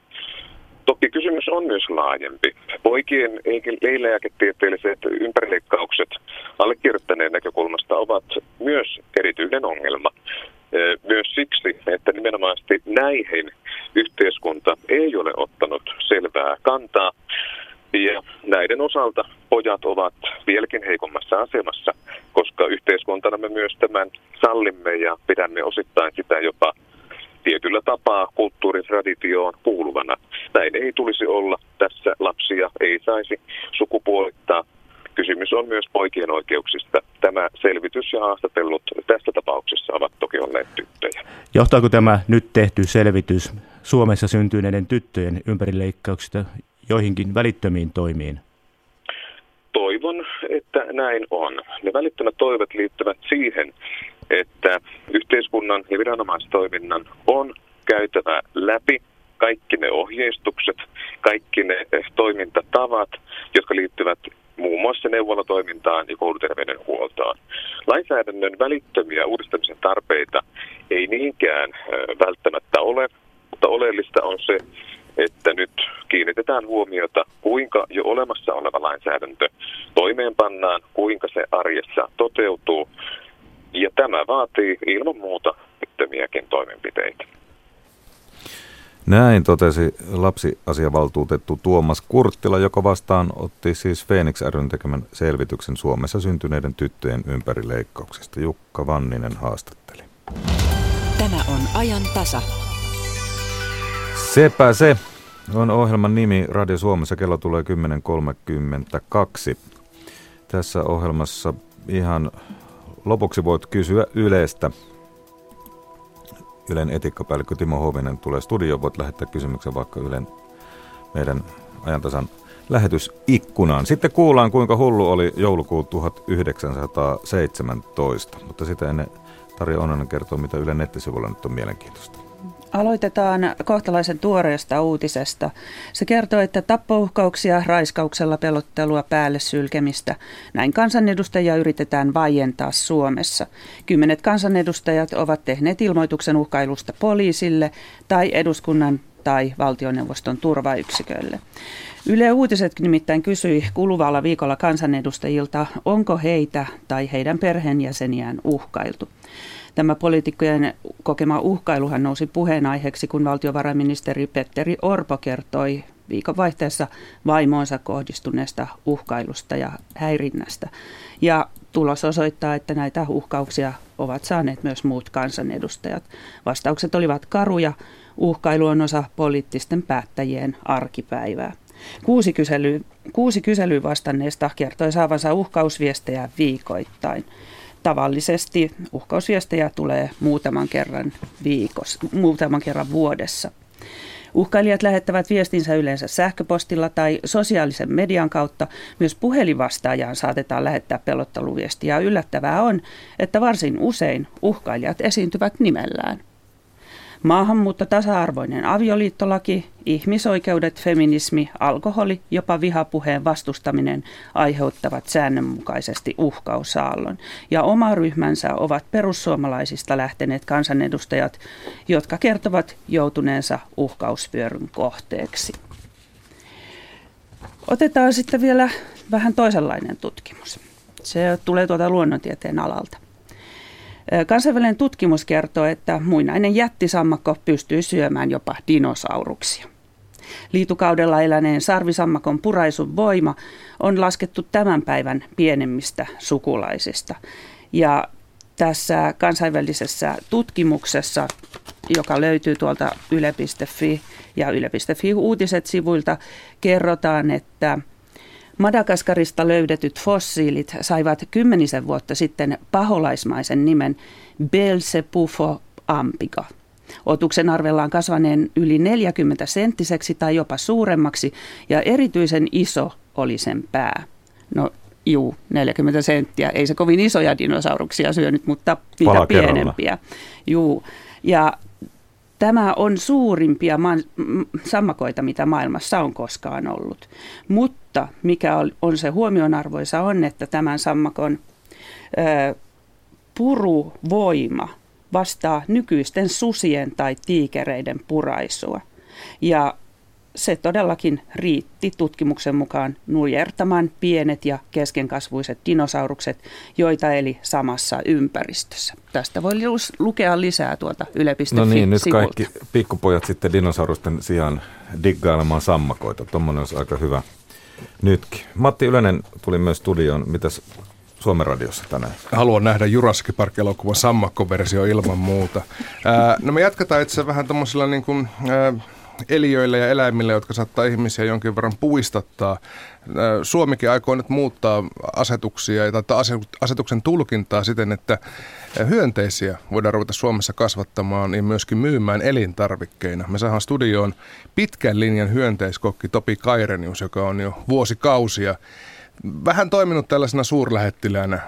Toki kysymys on myös laajempi. Poikien ei-lääketieteelliset ympärileikkaukset allekirjoittaneen näkökulmasta ovat myös erityinen ongelma. Myös siksi, että nimenomaisesti näihin yhteiskunta ei ole ottanut selvää kantaa. Ja näiden osalta pojat ovat vieläkin heikommassa asemassa, koska yhteiskuntana me myös tämän sallimme ja pidämme osittain sitä jopa tietyllä tapaa kulttuuritraditioon kuuluvana. Näin ei tulisi olla. Tässä lapsia ei saisi sukupuolittaa. Kysymys on myös poikien oikeuksista. Tämä selvitys ja haastatellut tässä tapauksessa ovat toki olleet tyttöjä. Johtaako tämä nyt tehty selvitys Suomessa syntyneiden tyttöjen ympärileikkauksista joihinkin välittömiin toimiin? Toivon, että näin on. Ne välittömät toivet liittyvät siihen, että yhteiskunnan ja viranomaistoiminnan on käytävä läpi kaikki ne ohjeistukset, kaikki ne toimintatavat, jotka liittyvät muun muassa neuvolatoimintaan ja kouluterveydenhuoltoon. Lainsäädännön välittömiä uudistamisen tarpeita ei niinkään välttämättä ole, mutta oleellista on se, että nyt kiinnitetään huomiota, kuinka jo olemassa oleva lainsäädäntö toimeenpannaan, kuinka se arjessa toteutuu. Ja tämä vaatii ilman muuta mittömiäkin toimenpiteitä. Näin totesi lapsiasiavaltuutettu Tuomas Kurttila, joka vastaan otti siis Phoenix ryn tekemän selvityksen Suomessa syntyneiden tyttöjen ympärileikkauksesta. Jukka Vanninen haastatteli. Tämä on ajan tasa. Sepä se on ohjelman nimi. Radio Suomessa kello tulee 10.32. Tässä ohjelmassa ihan lopuksi voit kysyä Ylestä. Ylen etiikkapäällikkö Timo Hovinen tulee studioon. Voit lähettää kysymyksen vaikka Ylen meidän ajantasan lähetysikkunaan. Sitten kuullaan, kuinka hullu oli joulukuu 1917. Mutta sitä ennen Tarja Ononen kertoo, mitä Ylen nettisivuilla nyt on mielenkiintoista. Aloitetaan kohtalaisen tuoreesta uutisesta. Se kertoo, että tappouhkauksia, raiskauksella pelottelua, päälle sylkemistä. Näin kansanedustajia yritetään vaientaa Suomessa. Kymmenet kansanedustajat ovat tehneet ilmoituksen uhkailusta poliisille tai eduskunnan tai valtioneuvoston turvayksikölle. Yle Uutiset nimittäin kysyi kuluvalla viikolla kansanedustajilta, onko heitä tai heidän perheenjäseniään uhkailtu. Tämä poliitikkojen kokema uhkailuhan nousi puheenaiheeksi, kun valtiovarainministeri Petteri Orpo kertoi viikonvaihteessa vaimoonsa kohdistuneesta uhkailusta ja häirinnästä. Ja tulos osoittaa, että näitä uhkauksia ovat saaneet myös muut kansanedustajat. Vastaukset olivat karuja. Uhkailu on osa poliittisten päättäjien arkipäivää. Kuusi, kysely, kuusi kyselyä vastanneesta kertoi saavansa uhkausviestejä viikoittain. Tavallisesti uhkausviestejä tulee muutaman kerran viikossa, muutaman kerran vuodessa. Uhkailijat lähettävät viestinsä yleensä sähköpostilla tai sosiaalisen median kautta. Myös puhelinvastaajaan saatetaan lähettää pelotteluviestiä. Yllättävää on, että varsin usein uhkailijat esiintyvät nimellään. Maahanmuutto, tasa-arvoinen avioliittolaki, ihmisoikeudet, feminismi, alkoholi, jopa vihapuheen vastustaminen aiheuttavat säännönmukaisesti uhkausaallon. Ja oma ryhmänsä ovat perussuomalaisista lähteneet kansanedustajat, jotka kertovat joutuneensa uhkausvyöryn kohteeksi. Otetaan sitten vielä vähän toisenlainen tutkimus. Se tulee tuolta luonnontieteen alalta. Kansainvälinen tutkimus kertoo, että muinainen jättisammakko pystyy syömään jopa dinosauruksia. Liitukaudella eläneen sarvisammakon puraisun voima on laskettu tämän päivän pienemmistä sukulaisista. Ja tässä kansainvälisessä tutkimuksessa, joka löytyy tuolta yle.fi ja yle.fi uutiset sivuilta, kerrotaan, että – Madagaskarista löydetyt fossiilit saivat kymmenisen vuotta sitten paholaismaisen nimen Belzebufo ampiga. Otuksen arvellaan kasvaneen yli 40 senttiseksi tai jopa suuremmaksi ja erityisen iso oli sen pää. No juu, 40 senttiä. Ei se kovin isoja dinosauruksia syönyt, mutta niitä Pala pienempiä. Juu. Ja Tämä on suurimpia sammakoita, mitä maailmassa on koskaan ollut. Mutta mikä on se huomionarvoisa on, että tämän sammakon ö, puruvoima vastaa nykyisten susien tai tiikereiden puraisua. Ja se todellakin riitti tutkimuksen mukaan nujertamaan pienet ja keskenkasvuiset dinosaurukset, joita eli samassa ympäristössä. Tästä voi lukea lisää tuolta yle.fi No niin, nyt kaikki pikkupojat sitten dinosaurusten sijaan diggailemaan sammakoita. Tuommoinen olisi aika hyvä nytkin. Matti Ylönen tuli myös studioon. Mitäs Suomen radiossa tänään? Haluan nähdä Jurassic Park-elokuvan sammakkoversio ilman muuta. Ää, no me jatketaan itse vähän tämmöisillä niin kuin, ää, eliöille ja eläimille, jotka saattaa ihmisiä jonkin verran puistattaa. Suomikin aikoo nyt muuttaa asetuksia tai asetuksen tulkintaa siten, että hyönteisiä voidaan ruveta Suomessa kasvattamaan ja myöskin myymään elintarvikkeina. Me saadaan studioon pitkän linjan hyönteiskokki Topi Kairenius, joka on jo vuosikausia vähän toiminut tällaisena suurlähettiläänä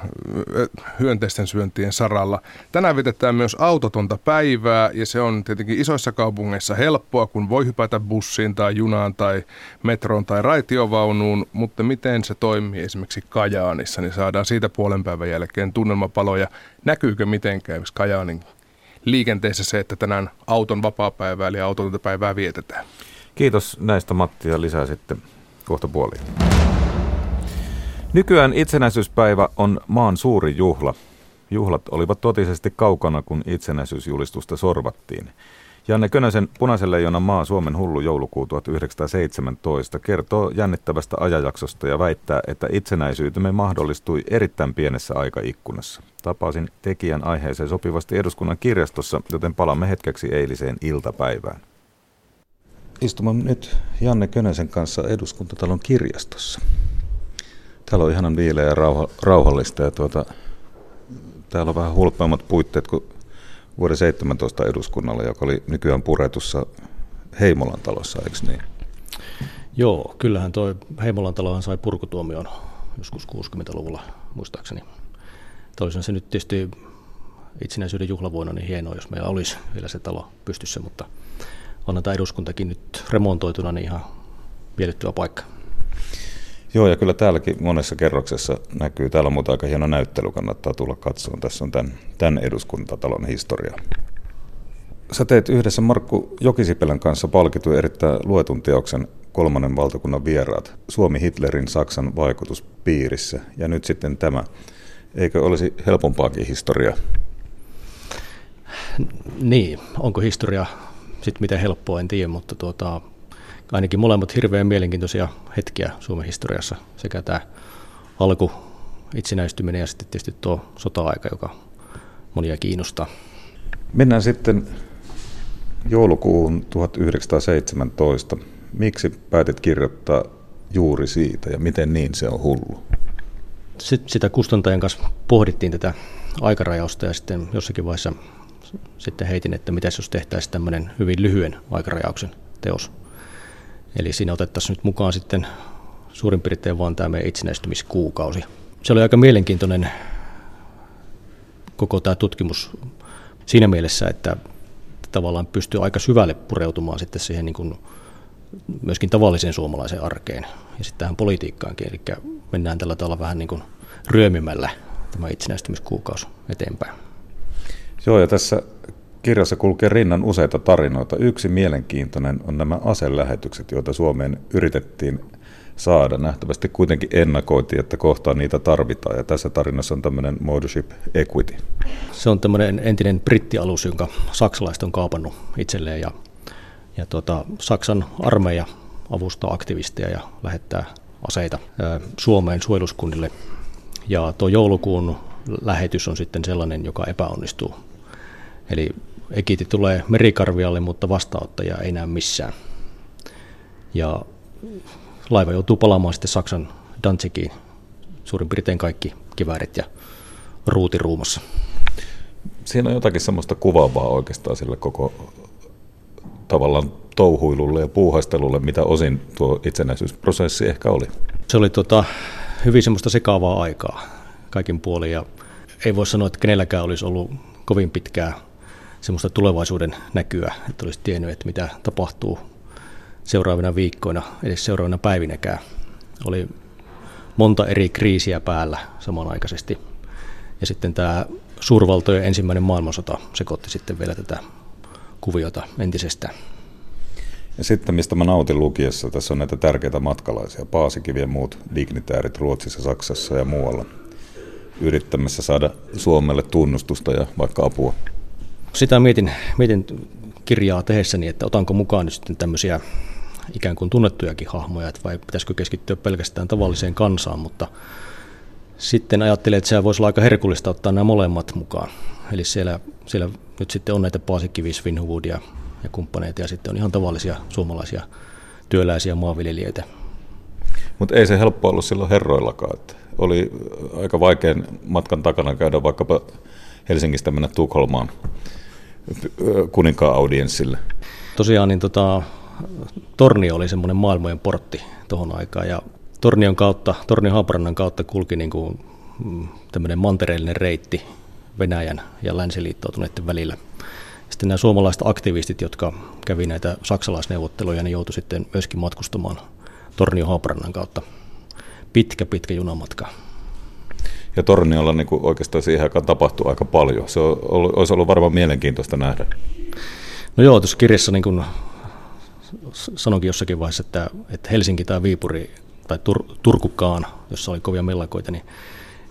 hyönteisten syöntien saralla. Tänään vietetään myös autotonta päivää ja se on tietenkin isoissa kaupungeissa helppoa, kun voi hypätä bussiin tai junaan tai metroon tai raitiovaunuun, mutta miten se toimii esimerkiksi Kajaanissa, niin saadaan siitä puolen päivän jälkeen tunnelmapaloja. Näkyykö mitenkään Kajaanin liikenteessä se, että tänään auton vapaa-päivää eli autotonta päivää vietetään? Kiitos näistä Matti ja lisää sitten kohta puoliin. Nykyään itsenäisyyspäivä on maan suuri juhla. Juhlat olivat totisesti kaukana, kun itsenäisyysjulistusta sorvattiin. Janne Könösen Punaisen leijonan maa Suomen hullu joulukuu 1917 kertoo jännittävästä ajajaksosta ja väittää, että itsenäisyytemme mahdollistui erittäin pienessä aikaikkunassa. Tapasin tekijän aiheeseen sopivasti eduskunnan kirjastossa, joten palamme hetkeksi eiliseen iltapäivään. Istumme nyt Janne Könösen kanssa eduskuntatalon kirjastossa. Täällä on ihanan viileä ja rauha, rauhallista ja tuota, täällä on vähän hulppeammat puitteet kuin vuoden 17 eduskunnalla, joka oli nykyään puretussa Heimolan talossa, eikö niin? Joo, kyllähän toi Heimolan talohan sai purkutuomion joskus 60-luvulla muistaakseni. Toisin se nyt tietysti itsenäisyyden juhlavuonna niin hienoa, jos meillä olisi vielä se talo pystyssä, mutta onhan tämä eduskuntakin nyt remontoituna niin ihan miellyttävä paikka. Joo, ja kyllä täälläkin monessa kerroksessa näkyy. Täällä on muuta aika hieno näyttely, kannattaa tulla katsomaan. Tässä on tämän, tämän eduskuntatalon historia. Sä teet yhdessä Markku Jokisipelän kanssa palkitun erittäin luetun teoksen kolmannen valtakunnan vieraat, Suomi Hitlerin Saksan vaikutuspiirissä ja nyt sitten tämä. Eikö olisi helpompaakin historiaa? Niin, onko historia sitten miten helppoa, en tiedä, mutta tuota, ainakin molemmat hirveän mielenkiintoisia hetkiä Suomen historiassa, sekä tämä alku itsenäistyminen ja sitten tietysti tuo sota-aika, joka monia kiinnostaa. Mennään sitten joulukuun 1917. Miksi päätit kirjoittaa juuri siitä ja miten niin se on hullu? Sitten sitä kustantajan kanssa pohdittiin tätä aikarajausta ja sitten jossakin vaiheessa sitten heitin, että mitä jos tehtäisiin tämmöinen hyvin lyhyen aikarajauksen teos. Eli siinä otettaisiin nyt mukaan sitten suurin piirtein vaan tämä meidän itsenäistymiskuukausi. Se oli aika mielenkiintoinen koko tämä tutkimus siinä mielessä, että tavallaan pystyy aika syvälle pureutumaan sitten siihen niin kuin myöskin tavalliseen suomalaiseen arkeen ja sitten tähän politiikkaankin. Eli mennään tällä tavalla vähän niin kuin ryömimällä tämä itsenäistymiskuukausi eteenpäin. Joo, ja tässä kirjassa kulkee rinnan useita tarinoita. Yksi mielenkiintoinen on nämä aselähetykset, joita Suomeen yritettiin saada. Nähtävästi kuitenkin ennakoitiin, että kohta niitä tarvitaan. Ja tässä tarinassa on tämmöinen Motorship Equity. Se on tämmöinen entinen brittialus, jonka saksalaiset on kaapannut itselleen. Ja, ja tuota, Saksan armeija avustaa aktivisteja ja lähettää aseita Suomeen suojeluskunnille. Ja tuo joulukuun lähetys on sitten sellainen, joka epäonnistuu. Eli ekiti tulee merikarvialle, mutta vastaanottaja ei näe missään. Ja laiva joutuu palaamaan sitten Saksan Danzigiin, suurin piirtein kaikki kiväärit ja ruuti ruumassa. Siinä on jotakin semmoista kuvaavaa oikeastaan sille koko tavallaan touhuilulle ja puuhastelulle, mitä osin tuo itsenäisyysprosessi ehkä oli. Se oli tota, hyvin semmoista sekaavaa aikaa kaikin puolin ja ei voi sanoa, että kenelläkään olisi ollut kovin pitkää semmoista tulevaisuuden näkyä, että olisi tiennyt, että mitä tapahtuu seuraavina viikkoina, edes seuraavina päivinäkään. Oli monta eri kriisiä päällä samanaikaisesti. Ja sitten tämä suurvaltojen ensimmäinen maailmansota sekoitti sitten vielä tätä kuviota entisestään. Ja sitten, mistä mä nautin lukiessa, tässä on näitä tärkeitä matkalaisia, Paasikivi ja muut dignitäärit Ruotsissa, Saksassa ja muualla, yrittämässä saada Suomelle tunnustusta ja vaikka apua. Sitä mietin, mietin kirjaa tehessäni, että otanko mukaan nyt sitten tämmöisiä ikään kuin tunnettujakin hahmoja, että vai pitäisikö keskittyä pelkästään tavalliseen kansaan, mutta sitten ajattelin, että se voisi olla aika herkullista ottaa nämä molemmat mukaan. Eli siellä, siellä nyt sitten on näitä Paasikivi, Svinhuvoodia ja kumppaneita ja sitten on ihan tavallisia suomalaisia työläisiä maanviljelijöitä. Mutta ei se helppo ollut silloin herroillakaan. Että oli aika vaikean matkan takana käydä vaikkapa Helsingistä mennä Tukholmaan kuninkaan audienssille. Tosiaan niin tota, Tornio oli semmoinen maailmojen portti tuohon aikaan ja Tornion kautta, Tornion Haaparannan kautta kulki niin kuin mm, tämmöinen mantereellinen reitti Venäjän ja länsiliittoutuneiden välillä. Sitten nämä suomalaiset aktivistit, jotka kävi näitä saksalaisneuvotteluja, ne joutui sitten myöskin matkustamaan Tornion Haaparannan kautta. Pitkä, pitkä junamatka. Ja Torniolla niin kuin oikeastaan siihen aikaan tapahtui aika paljon. Se on ollut, olisi ollut varmaan mielenkiintoista nähdä. No joo, tuossa kirjassa niin kuin sanoinkin jossakin vaiheessa, että, että Helsinki tai Viipuri tai Tur, Turkukaan, jossa oli kovia mellakoita, niin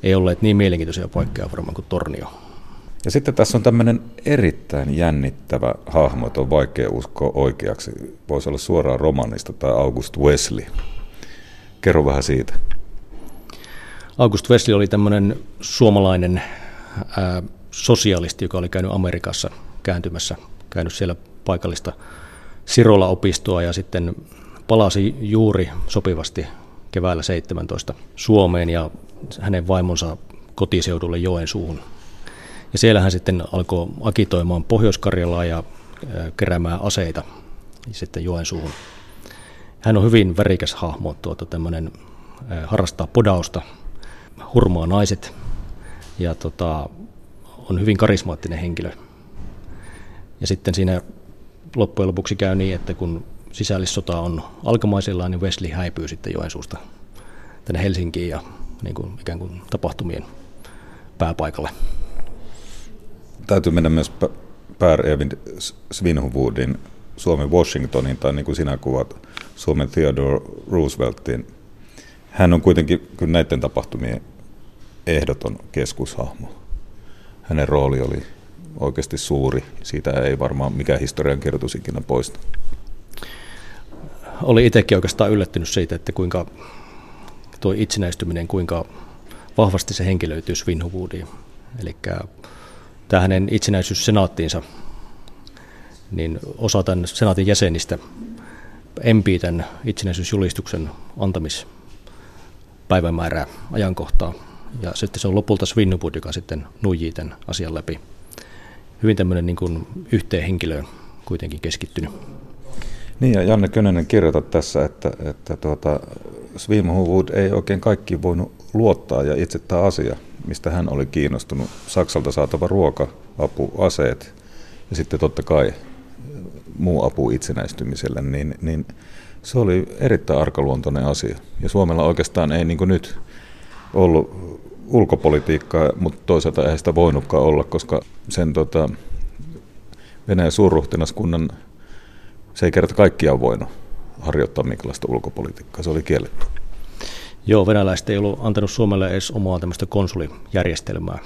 ei olleet niin mielenkiintoisia paikkoja varmaan kuin Tornio. Ja sitten tässä on tämmöinen erittäin jännittävä hahmo, että on vaikea uskoa oikeaksi. Voisi olla suoraan romanista tai August Wesley. Kerro vähän siitä. August Wesley oli tämmöinen suomalainen ää, sosialisti, joka oli käynyt Amerikassa kääntymässä, käynyt siellä paikallista Sirola-opistoa ja sitten palasi juuri sopivasti keväällä 17 Suomeen ja hänen vaimonsa kotiseudulle Joensuuhun. Ja siellä hän sitten alkoi akitoimaan Pohjois-Karjalaa ja keräämään aseita sitten Joensuuhun. Hän on hyvin värikäs hahmo, tuota, tämmöinen, harrastaa podausta, hurmaa naiset ja tota, on hyvin karismaattinen henkilö. Ja sitten siinä loppujen lopuksi käy niin, että kun sisällissota on alkamaisillaan, niin Wesley häipyy sitten Joensuusta tänne Helsinkiin ja niin kuin, ikään kuin tapahtumien pääpaikalle. Täytyy mennä myös Per Evin Svinhuvudin Suomen Washingtonin, tai niin kuin sinä kuvat Suomen Theodore Rooseveltin. Hän on kuitenkin näiden tapahtumien ehdoton keskushahmo. Hänen rooli oli oikeasti suuri. Siitä ei varmaan mikään historiankirjoitus ikinä poista. Oli itsekin oikeastaan yllättynyt siitä, että kuinka tuo itsenäistyminen, kuinka vahvasti se henkilöityy Svinhuvudiin. Eli tämä hänen itsenäisyyssenaattiinsa, niin osa tämän senaatin jäsenistä empii tämän itsenäisyysjulistuksen antamispäivämäärää, ajankohtaa. Ja sitten se on lopulta Svinhuvud, joka sitten nuijii tämän asian läpi. Hyvin tämmöinen niin kuin yhteen henkilöön kuitenkin keskittynyt. Niin ja Janne Könönen kirjoita tässä, että, että tuota, Svinhuvud ei oikein kaikki voinut luottaa ja itse tämä asia, mistä hän oli kiinnostunut, Saksalta saatava ruoka, apu, aseet ja sitten totta kai muu apu itsenäistymiselle, niin, niin se oli erittäin arkaluontoinen asia. Ja Suomella oikeastaan ei niin nyt ollut ulkopolitiikkaa, mutta toisaalta ei sitä voinutkaan olla, koska sen tota, Venäjän suurruhtinaskunnan, se ei kerta kaikkiaan voinut harjoittaa minkälaista ulkopolitiikkaa, se oli kielletty. Joo, venäläiset ei ollut antanut Suomelle edes omaa tämmöistä konsulijärjestelmää.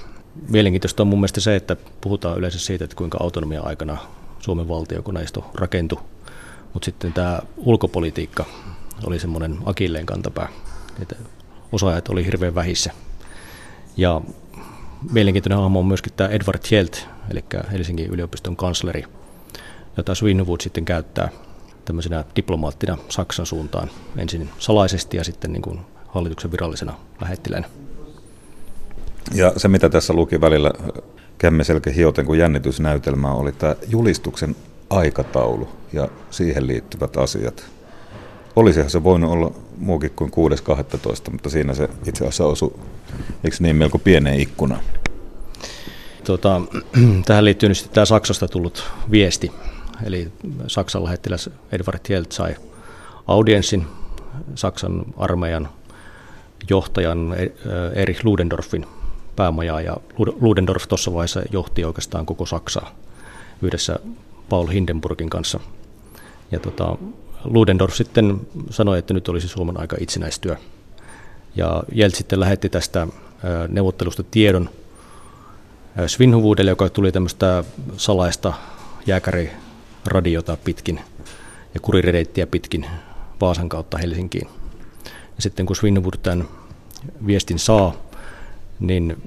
Mielenkiintoista on mun mielestä se, että puhutaan yleensä siitä, että kuinka autonomia aikana Suomen valtiokoneisto rakentui, mutta sitten tämä ulkopolitiikka oli semmoinen akilleen kantapää, että osaajat oli hirveän vähissä. Ja mielenkiintoinen hahmo on myöskin tämä Edward Hjelt, eli Helsingin yliopiston kansleri, jota Svinhuvud sitten käyttää tämmöisenä diplomaattina Saksan suuntaan ensin salaisesti ja sitten niin kuin hallituksen virallisena lähettiläänä. Ja se, mitä tässä luki välillä kämmiselkä hioten kuin jännitysnäytelmää, oli tämä julistuksen aikataulu ja siihen liittyvät asiat. Olisihan se voinut olla muukin kuin 6.12, mutta siinä se itse asiassa osui, eikö niin, melko pieneen ikkunaan. Tota, tähän liittyy nyt tämä Saksasta tullut viesti. Eli Saksan lähettiläs Edward Hjelt sai audienssin Saksan armeijan johtajan e- Erich Ludendorffin päämajaa ja Ludendorff tuossa vaiheessa johti oikeastaan koko Saksaa yhdessä Paul Hindenburgin kanssa. Ja tota, Ludendorff sitten sanoi, että nyt olisi Suomen aika itsenäistyä. Ja Jelt sitten lähetti tästä neuvottelusta tiedon Svinhuvudelle, joka tuli tämmöistä salaista jääkäriradiota pitkin ja kuriredeittiä pitkin Vaasan kautta Helsinkiin. Ja sitten kun Svinhuvud tämän viestin saa, niin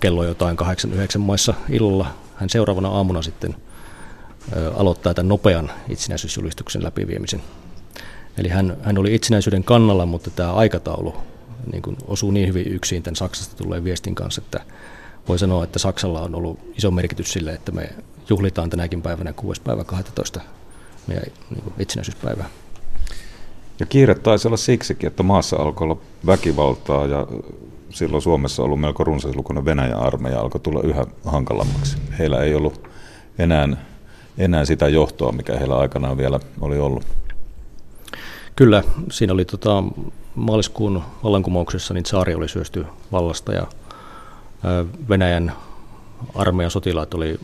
kello jotain 8-9 maissa illalla hän seuraavana aamuna sitten aloittaa tämän nopean itsenäisyysjulistuksen läpiviemisen. Eli hän, hän oli itsenäisyyden kannalla, mutta tämä aikataulu niin kuin osuu niin hyvin yksin tämän Saksasta tulee viestin kanssa, että voi sanoa, että Saksalla on ollut iso merkitys sille, että me juhlitaan tänäkin päivänä 6. päivä 12. meidän niin kuin itsenäisyyspäivää. Ja kiire taisi olla siksikin, että maassa alkoi olla väkivaltaa ja silloin Suomessa ollut melko runsaslukuinen Venäjän armeija alkoi tulla yhä hankalammaksi. Heillä ei ollut enää, enää sitä johtoa, mikä heillä aikanaan vielä oli ollut. Kyllä, siinä oli tota, maaliskuun vallankumouksessa, niin saari oli syösty vallasta ja Venäjän armeijan sotilaat oli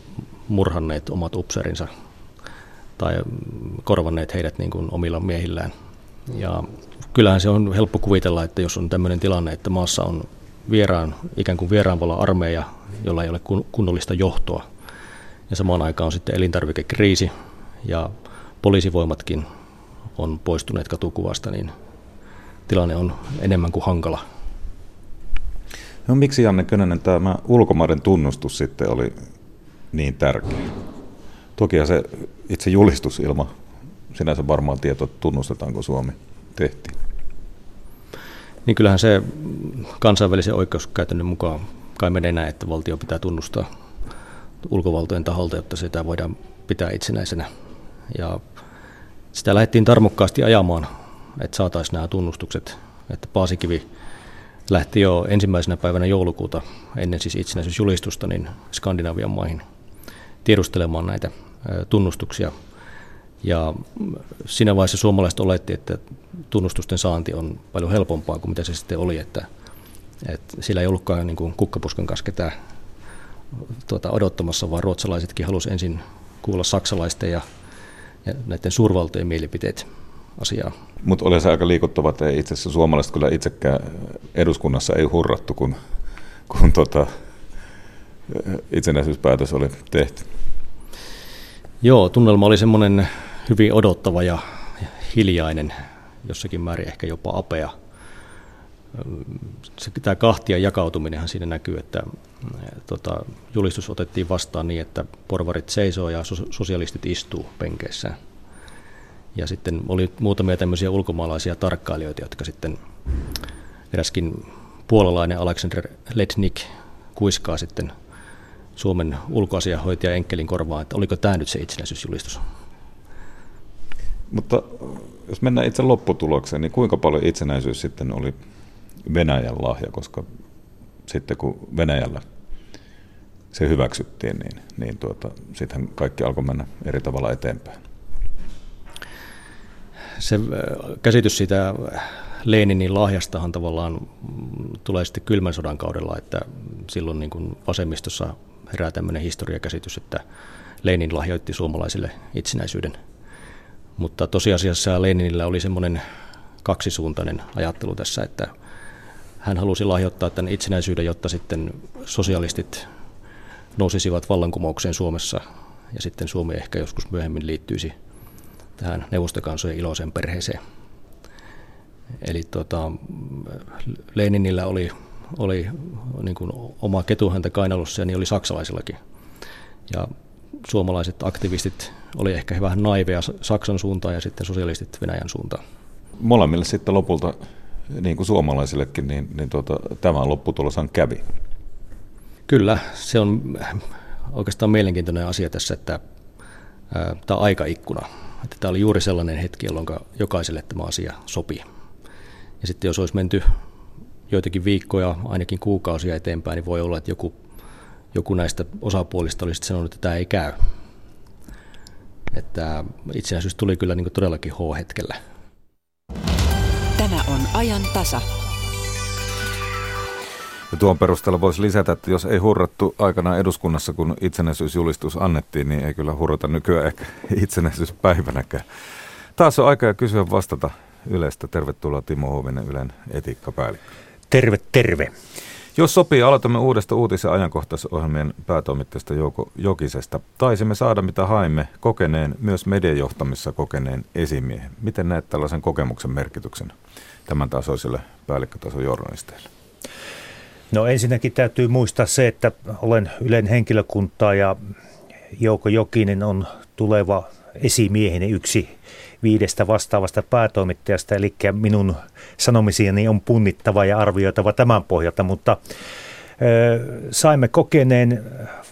murhanneet omat upserinsa tai korvanneet heidät niin kuin omilla miehillään. Ja kyllähän se on helppo kuvitella, että jos on tämmöinen tilanne, että maassa on vieraan, ikään kuin vieraanvalla armeija, jolla ei ole kunnollista johtoa, ja samaan aikaan on sitten elintarvikekriisi ja poliisivoimatkin on poistuneet katukuvasta, niin tilanne on enemmän kuin hankala. No miksi Janne Könönen tämä ulkomaiden tunnustus sitten oli niin tärkeä? Toki se itse julistus ilma sinänsä varmaan tieto tunnustetaanko Suomi tehtiin. Niin kyllähän se kansainvälisen oikeuskäytännön mukaan kai menee näin, että valtio pitää tunnustaa ulkovaltojen taholta, jotta sitä voidaan pitää itsenäisenä. Ja sitä lähdettiin tarmokkaasti ajamaan, että saataisiin nämä tunnustukset. Että Paasikivi lähti jo ensimmäisenä päivänä joulukuuta ennen siis itsenäisyysjulistusta niin Skandinavian maihin tiedustelemaan näitä tunnustuksia – ja siinä vaiheessa suomalaiset oletti, että tunnustusten saanti on paljon helpompaa kuin mitä se sitten oli, että, että sillä ei ollutkaan niin kuin kukkapuskan kanssa ketään tuota, odottamassa, vaan ruotsalaisetkin halusivat ensin kuulla saksalaisten ja, ja näiden suurvaltojen mielipiteet asiaa. Mutta oli se aika liikuttava, että itse asiassa suomalaiset kyllä itsekään eduskunnassa ei hurrattu, kun, kun tota, itsenäisyyspäätös oli tehty. Joo, tunnelma oli semmoinen hyvin odottava ja hiljainen, jossakin määrin ehkä jopa apea. Tämä kahtia jakautuminenhan siinä näkyy, että tota, julistus otettiin vastaan niin, että porvarit seisoo ja sosialistit istuu penkeissään. Ja sitten oli muutamia tämmöisiä ulkomaalaisia tarkkailijoita, jotka sitten eräskin puolalainen Alexander Letnik kuiskaa sitten Suomen ulkoasiahoitaja Enkelin korvaan, että oliko tämä nyt se itsenäisyysjulistus. Mutta jos mennään itse lopputulokseen, niin kuinka paljon itsenäisyys sitten oli Venäjän lahja, koska sitten kun Venäjällä se hyväksyttiin, niin, niin tuota, sitten kaikki alkoi mennä eri tavalla eteenpäin. Se käsitys siitä Leninin lahjastahan tavallaan tulee sitten kylmän sodan kaudella, että silloin niin kuin vasemmistossa herää tämmöinen historiakäsitys, että Lenin lahjoitti suomalaisille itsenäisyyden. Mutta tosiasiassa Leninillä oli semmoinen kaksisuuntainen ajattelu tässä, että hän halusi lahjoittaa tämän itsenäisyyden, jotta sitten sosialistit nousisivat vallankumoukseen Suomessa ja sitten Suomi ehkä joskus myöhemmin liittyisi tähän neuvostokansojen iloiseen perheeseen. Eli tota, Leninillä oli oli niin kuin oma ketuhäntä kainalossa ja niin oli saksalaisillakin. Ja suomalaiset aktivistit oli ehkä vähän naiveja Saksan suuntaan ja sitten sosialistit Venäjän suuntaan. Molemmille sitten lopulta, niin kuin suomalaisillekin, niin, niin tuota, tämä lopputuloshan kävi. Kyllä, se on oikeastaan mielenkiintoinen asia tässä, että ää, tämä aikaikkuna, että tämä oli juuri sellainen hetki, jolloin jokaiselle tämä asia sopii. Ja sitten jos olisi menty joitakin viikkoja, ainakin kuukausia eteenpäin, niin voi olla, että joku, joku näistä osapuolista olisi sanonut, että tämä ei käy. Että itsenäisyys tuli kyllä niin todellakin H-hetkellä. On ajan tasa. Ja tuon perusteella voisi lisätä, että jos ei hurrattu aikana eduskunnassa, kun itsenäisyysjulistus annettiin, niin ei kyllä hurrata nykyään ehkä itsenäisyyspäivänäkään. Taas on aika kysyä vastata Ylestä. Tervetuloa Timo Huovinen, Ylen etiikkapäällikkö. Terve, terve. Jos sopii, aloitamme uudesta uutisen ajankohtaisohjelmien päätoimittajasta Jouko Jokisesta. Taisimme saada mitä haimme kokeneen, myös mediajohtamissa kokeneen esimiehen. Miten näet tällaisen kokemuksen merkityksen tämän tasoisille päällikkötason journalisteille? No ensinnäkin täytyy muistaa se, että olen Ylen henkilökuntaa ja Jouko Jokinen on tuleva esimieheni yksi viidestä vastaavasta päätoimittajasta, eli minun sanomisieni on punnittava ja arvioitava tämän pohjalta, mutta saimme kokeneen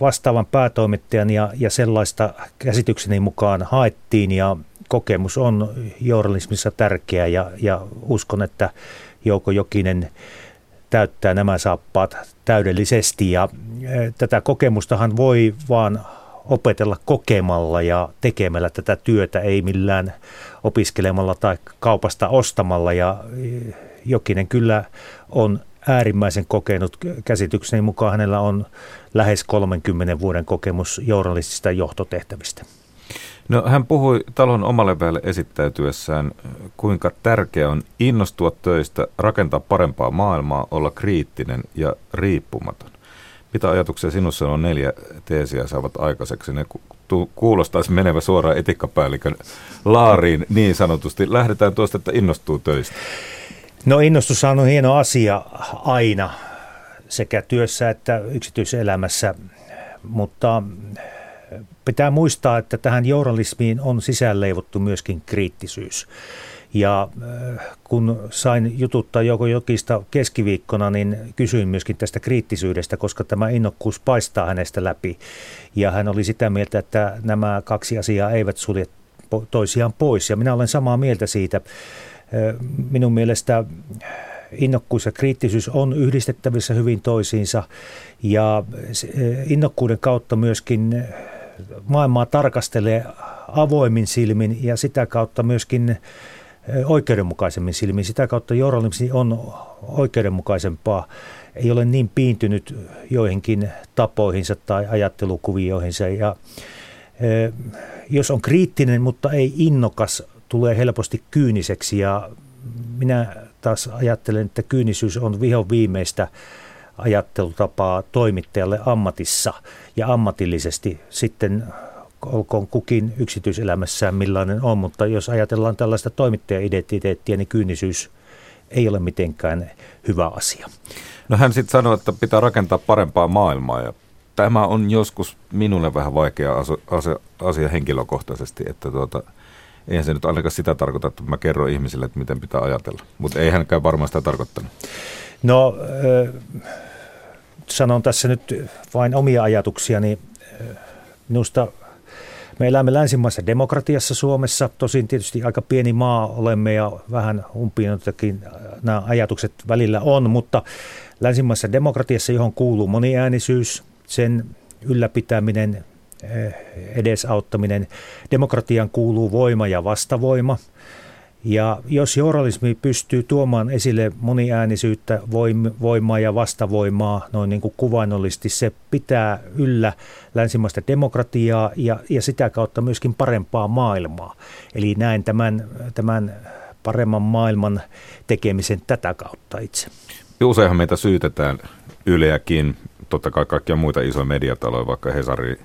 vastaavan päätoimittajan ja, ja sellaista käsitykseni mukaan haettiin ja kokemus on journalismissa tärkeä ja, ja uskon, että Jouko Jokinen täyttää nämä saappaat täydellisesti ja tätä kokemustahan voi vaan opetella kokemalla ja tekemällä tätä työtä, ei millään opiskelemalla tai kaupasta ostamalla. Ja eh, Jokinen kyllä on äärimmäisen kokenut. Käsitykseni mukaan hänellä on lähes 30 vuoden kokemus journalistisista johtotehtävistä. No, hän puhui talon omalle väelle esittäytyessään, kuinka tärkeää on innostua töistä, rakentaa parempaa maailmaa, olla kriittinen ja riippumaton. Mitä ajatuksia sinussa on neljä teesiä saavat aikaiseksi? Ne kuulostaisi menevä suoraan etikkapäällikön laariin niin sanotusti. Lähdetään tuosta, että innostuu töistä. No innostus on hieno asia aina sekä työssä että yksityiselämässä, mutta pitää muistaa, että tähän journalismiin on sisälleivottu myöskin kriittisyys. Ja äh, kun sain jututtaa joko Jokista keskiviikkona, niin kysyin myöskin tästä kriittisyydestä, koska tämä innokkuus paistaa hänestä läpi. Ja hän oli sitä mieltä, että nämä kaksi asiaa eivät sulje toisiaan pois. Ja minä olen samaa mieltä siitä. Äh, minun mielestä innokkuus ja kriittisyys on yhdistettävissä hyvin toisiinsa. Ja äh, innokkuuden kautta myöskin maailmaa tarkastelee avoimin silmin ja sitä kautta myöskin oikeudenmukaisemmin silmiin. Sitä kautta journalismi on oikeudenmukaisempaa ei ole niin piintynyt joihinkin tapoihinsa tai ajattelukuvioihinsa. Ja, jos on kriittinen, mutta ei innokas, tulee helposti kyyniseksi ja minä taas ajattelen, että kyynisyys on vihon viimeistä ajattelutapaa toimittajalle ammatissa ja ammatillisesti sitten olkoon kukin yksityiselämässään millainen on, mutta jos ajatellaan tällaista toimittaja-identiteettiä, niin kyynisyys ei ole mitenkään hyvä asia. No hän sitten sanoi, että pitää rakentaa parempaa maailmaa ja tämä on joskus minulle vähän vaikea asia, asia henkilökohtaisesti, että tuota, eihän se nyt ainakaan sitä tarkoita, että mä kerron ihmisille, että miten pitää ajatella. Mutta ei hänkään varmaan sitä tarkoittanut. No, sanon tässä nyt vain omia ajatuksia, niin minusta me elämme länsimaisessa demokratiassa Suomessa, tosin tietysti aika pieni maa olemme ja vähän umpiinotakin nämä ajatukset välillä on, mutta länsimaisessa demokratiassa, johon kuuluu moniäänisyys, sen ylläpitäminen, edesauttaminen. Demokratian kuuluu voima ja vastavoima. Ja jos journalismi pystyy tuomaan esille moniäänisyyttä, voimaa ja vastavoimaa noin niin kuin kuvainnollisesti, se pitää yllä länsimaista demokratiaa ja, ja sitä kautta myöskin parempaa maailmaa. Eli näen tämän, tämän paremman maailman tekemisen tätä kautta itse. Useinhan meitä syytetään Yleäkin, totta kai kaikkia muita isoja mediataloja, vaikka Hesari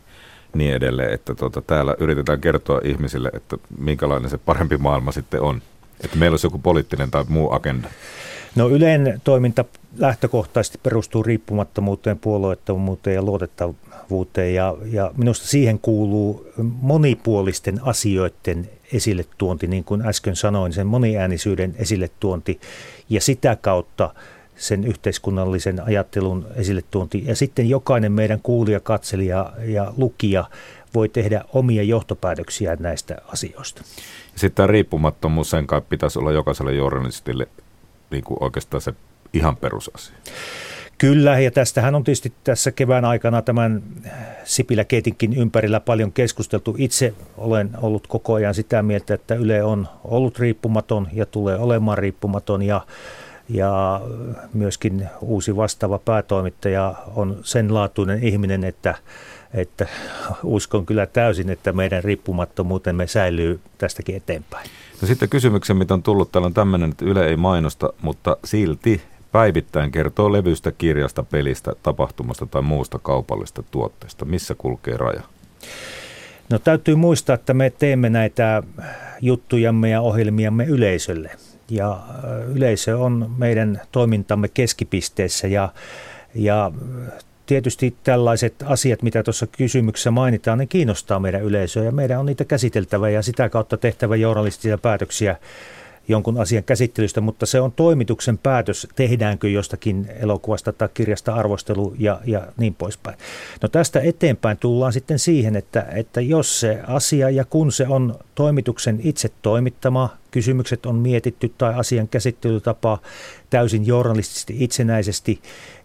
niin edelleen, että tota, täällä yritetään kertoa ihmisille, että minkälainen se parempi maailma sitten on. Että meillä olisi joku poliittinen tai muu agenda. No Ylen toiminta lähtökohtaisesti perustuu riippumattomuuteen, puolueettomuuteen ja luotettavuuteen ja, ja minusta siihen kuuluu monipuolisten asioiden esille tuonti, niin kuin äsken sanoin, sen moniäänisyyden esille tuonti ja sitä kautta sen yhteiskunnallisen ajattelun esille tuonti. Ja sitten jokainen meidän kuulija, katselija ja lukija voi tehdä omia johtopäätöksiä näistä asioista. Sitten tämä riippumattomuus, sen kai pitäisi olla jokaiselle journalistille niin kuin oikeastaan se ihan perusasia. Kyllä, ja tästähän on tietysti tässä kevään aikana tämän Sipilä ympärillä paljon keskusteltu. Itse olen ollut koko ajan sitä mieltä, että Yle on ollut riippumaton ja tulee olemaan riippumaton, ja ja myöskin uusi vastaava päätoimittaja on sen laatuinen ihminen, että, että uskon kyllä täysin, että meidän riippumattomuutemme säilyy tästäkin eteenpäin. No sitten kysymyksen, mitä on tullut, täällä on tämmöinen, että Yle ei mainosta, mutta silti päivittäin kertoo levystä, kirjasta, pelistä, tapahtumasta tai muusta kaupallisesta tuotteesta. Missä kulkee raja? No täytyy muistaa, että me teemme näitä juttujamme ja ohjelmiamme yleisölle – ja yleisö on meidän toimintamme keskipisteessä ja, ja tietysti tällaiset asiat, mitä tuossa kysymyksessä mainitaan, ne kiinnostaa meidän yleisöä ja meidän on niitä käsiteltävä ja sitä kautta tehtävä journalistisia päätöksiä jonkun asian käsittelystä, mutta se on toimituksen päätös, tehdäänkö jostakin elokuvasta tai kirjasta arvostelu ja, ja niin poispäin. No tästä eteenpäin tullaan sitten siihen, että, että jos se asia ja kun se on toimituksen itse toimittama, kysymykset on mietitty tai asian käsittelytapa täysin journalistisesti itsenäisesti,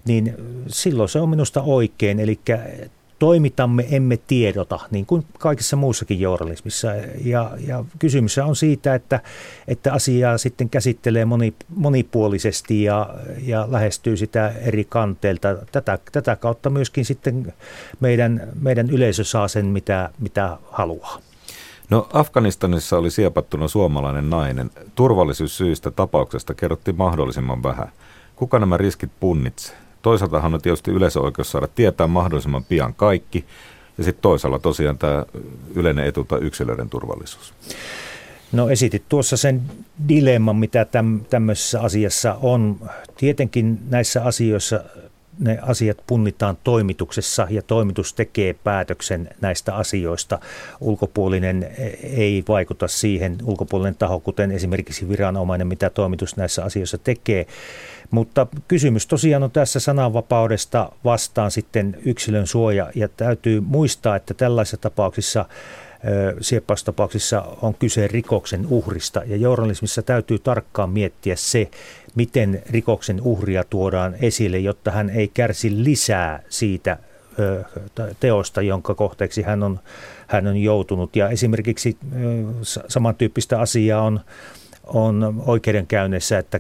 niin silloin se on minusta oikein. Eli toimitamme, emme tiedota, niin kuin kaikessa muussakin journalismissa. Ja, ja kysymys on siitä, että, että asiaa sitten käsittelee moni, monipuolisesti ja, ja lähestyy sitä eri kanteilta. Tätä, tätä kautta myöskin sitten meidän, meidän yleisö saa sen, mitä, mitä haluaa. No Afganistanissa oli siepattuna suomalainen nainen. Turvallisuussyistä tapauksesta kerrottiin mahdollisimman vähän. Kuka nämä riskit punnitsee? Toisaaltahan on tietysti yleisöoikeus saada tietää mahdollisimman pian kaikki, ja sitten toisaalla tosiaan tämä yleinen etu tai yksilöiden turvallisuus. No esitit tuossa sen dilemman, mitä täm, tämmöisessä asiassa on. Tietenkin näissä asioissa ne asiat punnitaan toimituksessa ja toimitus tekee päätöksen näistä asioista. Ulkopuolinen ei vaikuta siihen, ulkopuolinen taho, kuten esimerkiksi viranomainen, mitä toimitus näissä asioissa tekee. Mutta kysymys tosiaan on tässä sananvapaudesta vastaan sitten yksilön suoja ja täytyy muistaa, että tällaisissa tapauksissa sieppaustapauksissa on kyse rikoksen uhrista ja journalismissa täytyy tarkkaan miettiä se, miten rikoksen uhria tuodaan esille, jotta hän ei kärsi lisää siitä teosta, jonka kohteeksi hän on, hän on joutunut. Ja esimerkiksi samantyyppistä asiaa on on oikeudenkäynnissä, että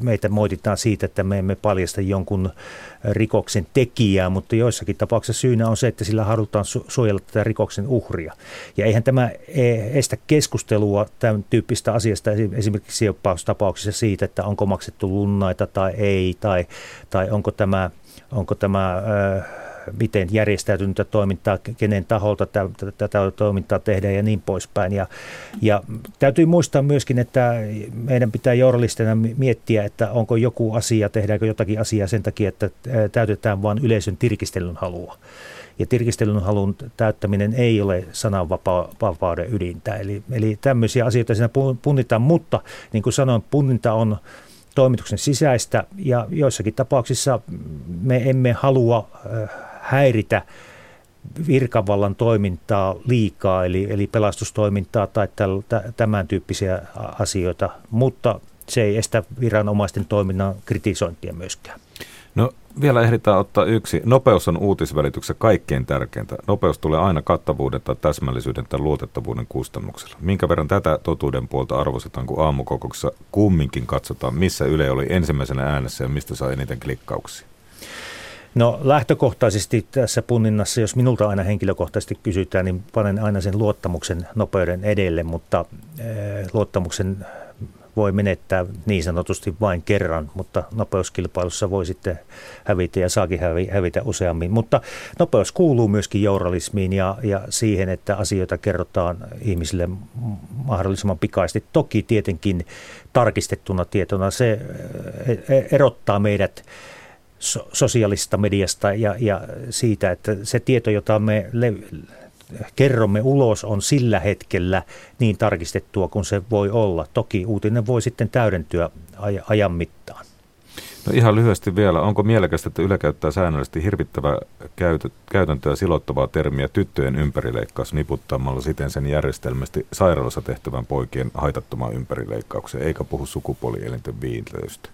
meitä moititaan siitä, että me emme paljasta jonkun rikoksen tekijää, mutta joissakin tapauksissa syynä on se, että sillä halutaan suojella tätä rikoksen uhria. Ja eihän tämä e, estä keskustelua tämän tyyppistä asiasta, esimerkiksi tapauksissa siitä, että onko maksettu lunnaita tai ei, tai, tai onko tämä, onko tämä miten järjestäytynyttä toimintaa, kenen taholta tätä toimintaa tehdään ja niin poispäin. Ja, ja täytyy muistaa myöskin, että meidän pitää journalistina miettiä, että onko joku asia, tehdäänkö jotakin asiaa sen takia, että täytetään vain yleisön tirkistelyn halua. Ja tirkistelyn halun täyttäminen ei ole sananvapauden ydintä. Eli, eli tämmöisiä asioita siinä punnitaan, mutta niin kuin sanoin, punninta on toimituksen sisäistä ja joissakin tapauksissa me emme halua häiritä virkavallan toimintaa liikaa, eli, eli pelastustoimintaa tai tämän tyyppisiä asioita, mutta se ei estä viranomaisten toiminnan kritisointia myöskään. No vielä ehditään ottaa yksi. Nopeus on uutisvälityksessä kaikkein tärkeintä. Nopeus tulee aina kattavuuden tai täsmällisyyden tai luotettavuuden kustannuksella. Minkä verran tätä totuuden puolta arvostetaan, kun aamukokouksessa kumminkin katsotaan, missä Yle oli ensimmäisenä äänessä ja mistä sai eniten klikkauksia? No lähtökohtaisesti tässä punninnassa, jos minulta aina henkilökohtaisesti kysytään, niin panen aina sen luottamuksen nopeuden edelle, mutta eh, luottamuksen voi menettää niin sanotusti vain kerran, mutta nopeuskilpailussa voi sitten hävitä ja saakin hävitä useammin. Mutta nopeus kuuluu myöskin journalismiin ja, ja siihen, että asioita kerrotaan ihmisille mahdollisimman pikaisesti. Toki tietenkin tarkistettuna tietona se eh, erottaa meidät so- sosiaalista mediasta ja, ja siitä, että se tieto, jota me le- kerromme ulos, on sillä hetkellä niin tarkistettua kuin se voi olla. Toki uutinen voi sitten täydentyä aj- ajan mittaan. No ihan lyhyesti vielä, onko mielekästä, että Yle käyttää säännöllisesti hirvittävää käytäntöä silottavaa termiä tyttöjen ympärileikkaus niputtamalla siten sen järjestelmästi sairaalassa tehtävän poikien haitattomaan ympärileikkaukseen, eikä puhu sukupuolielinten viileystä.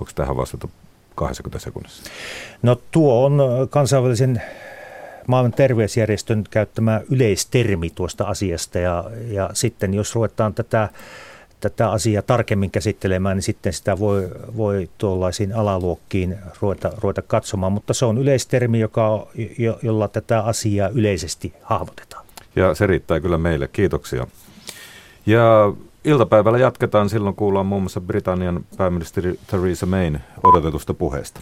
Voiko tähän vastata 20 sekunnissa? No tuo on kansainvälisen maailman terveysjärjestön käyttämä yleistermi tuosta asiasta ja, ja sitten jos ruvetaan tätä, tätä asiaa tarkemmin käsittelemään, niin sitten sitä voi, voi tuollaisiin alaluokkiin ruveta, ruveta katsomaan, mutta se on yleistermi, joka, jo, jolla tätä asiaa yleisesti hahmotetaan. Ja se riittää kyllä meille. Kiitoksia. Ja Iltapäivällä jatketaan, silloin kuullaan muun muassa Britannian pääministeri Theresa Mayn odotetusta puheesta.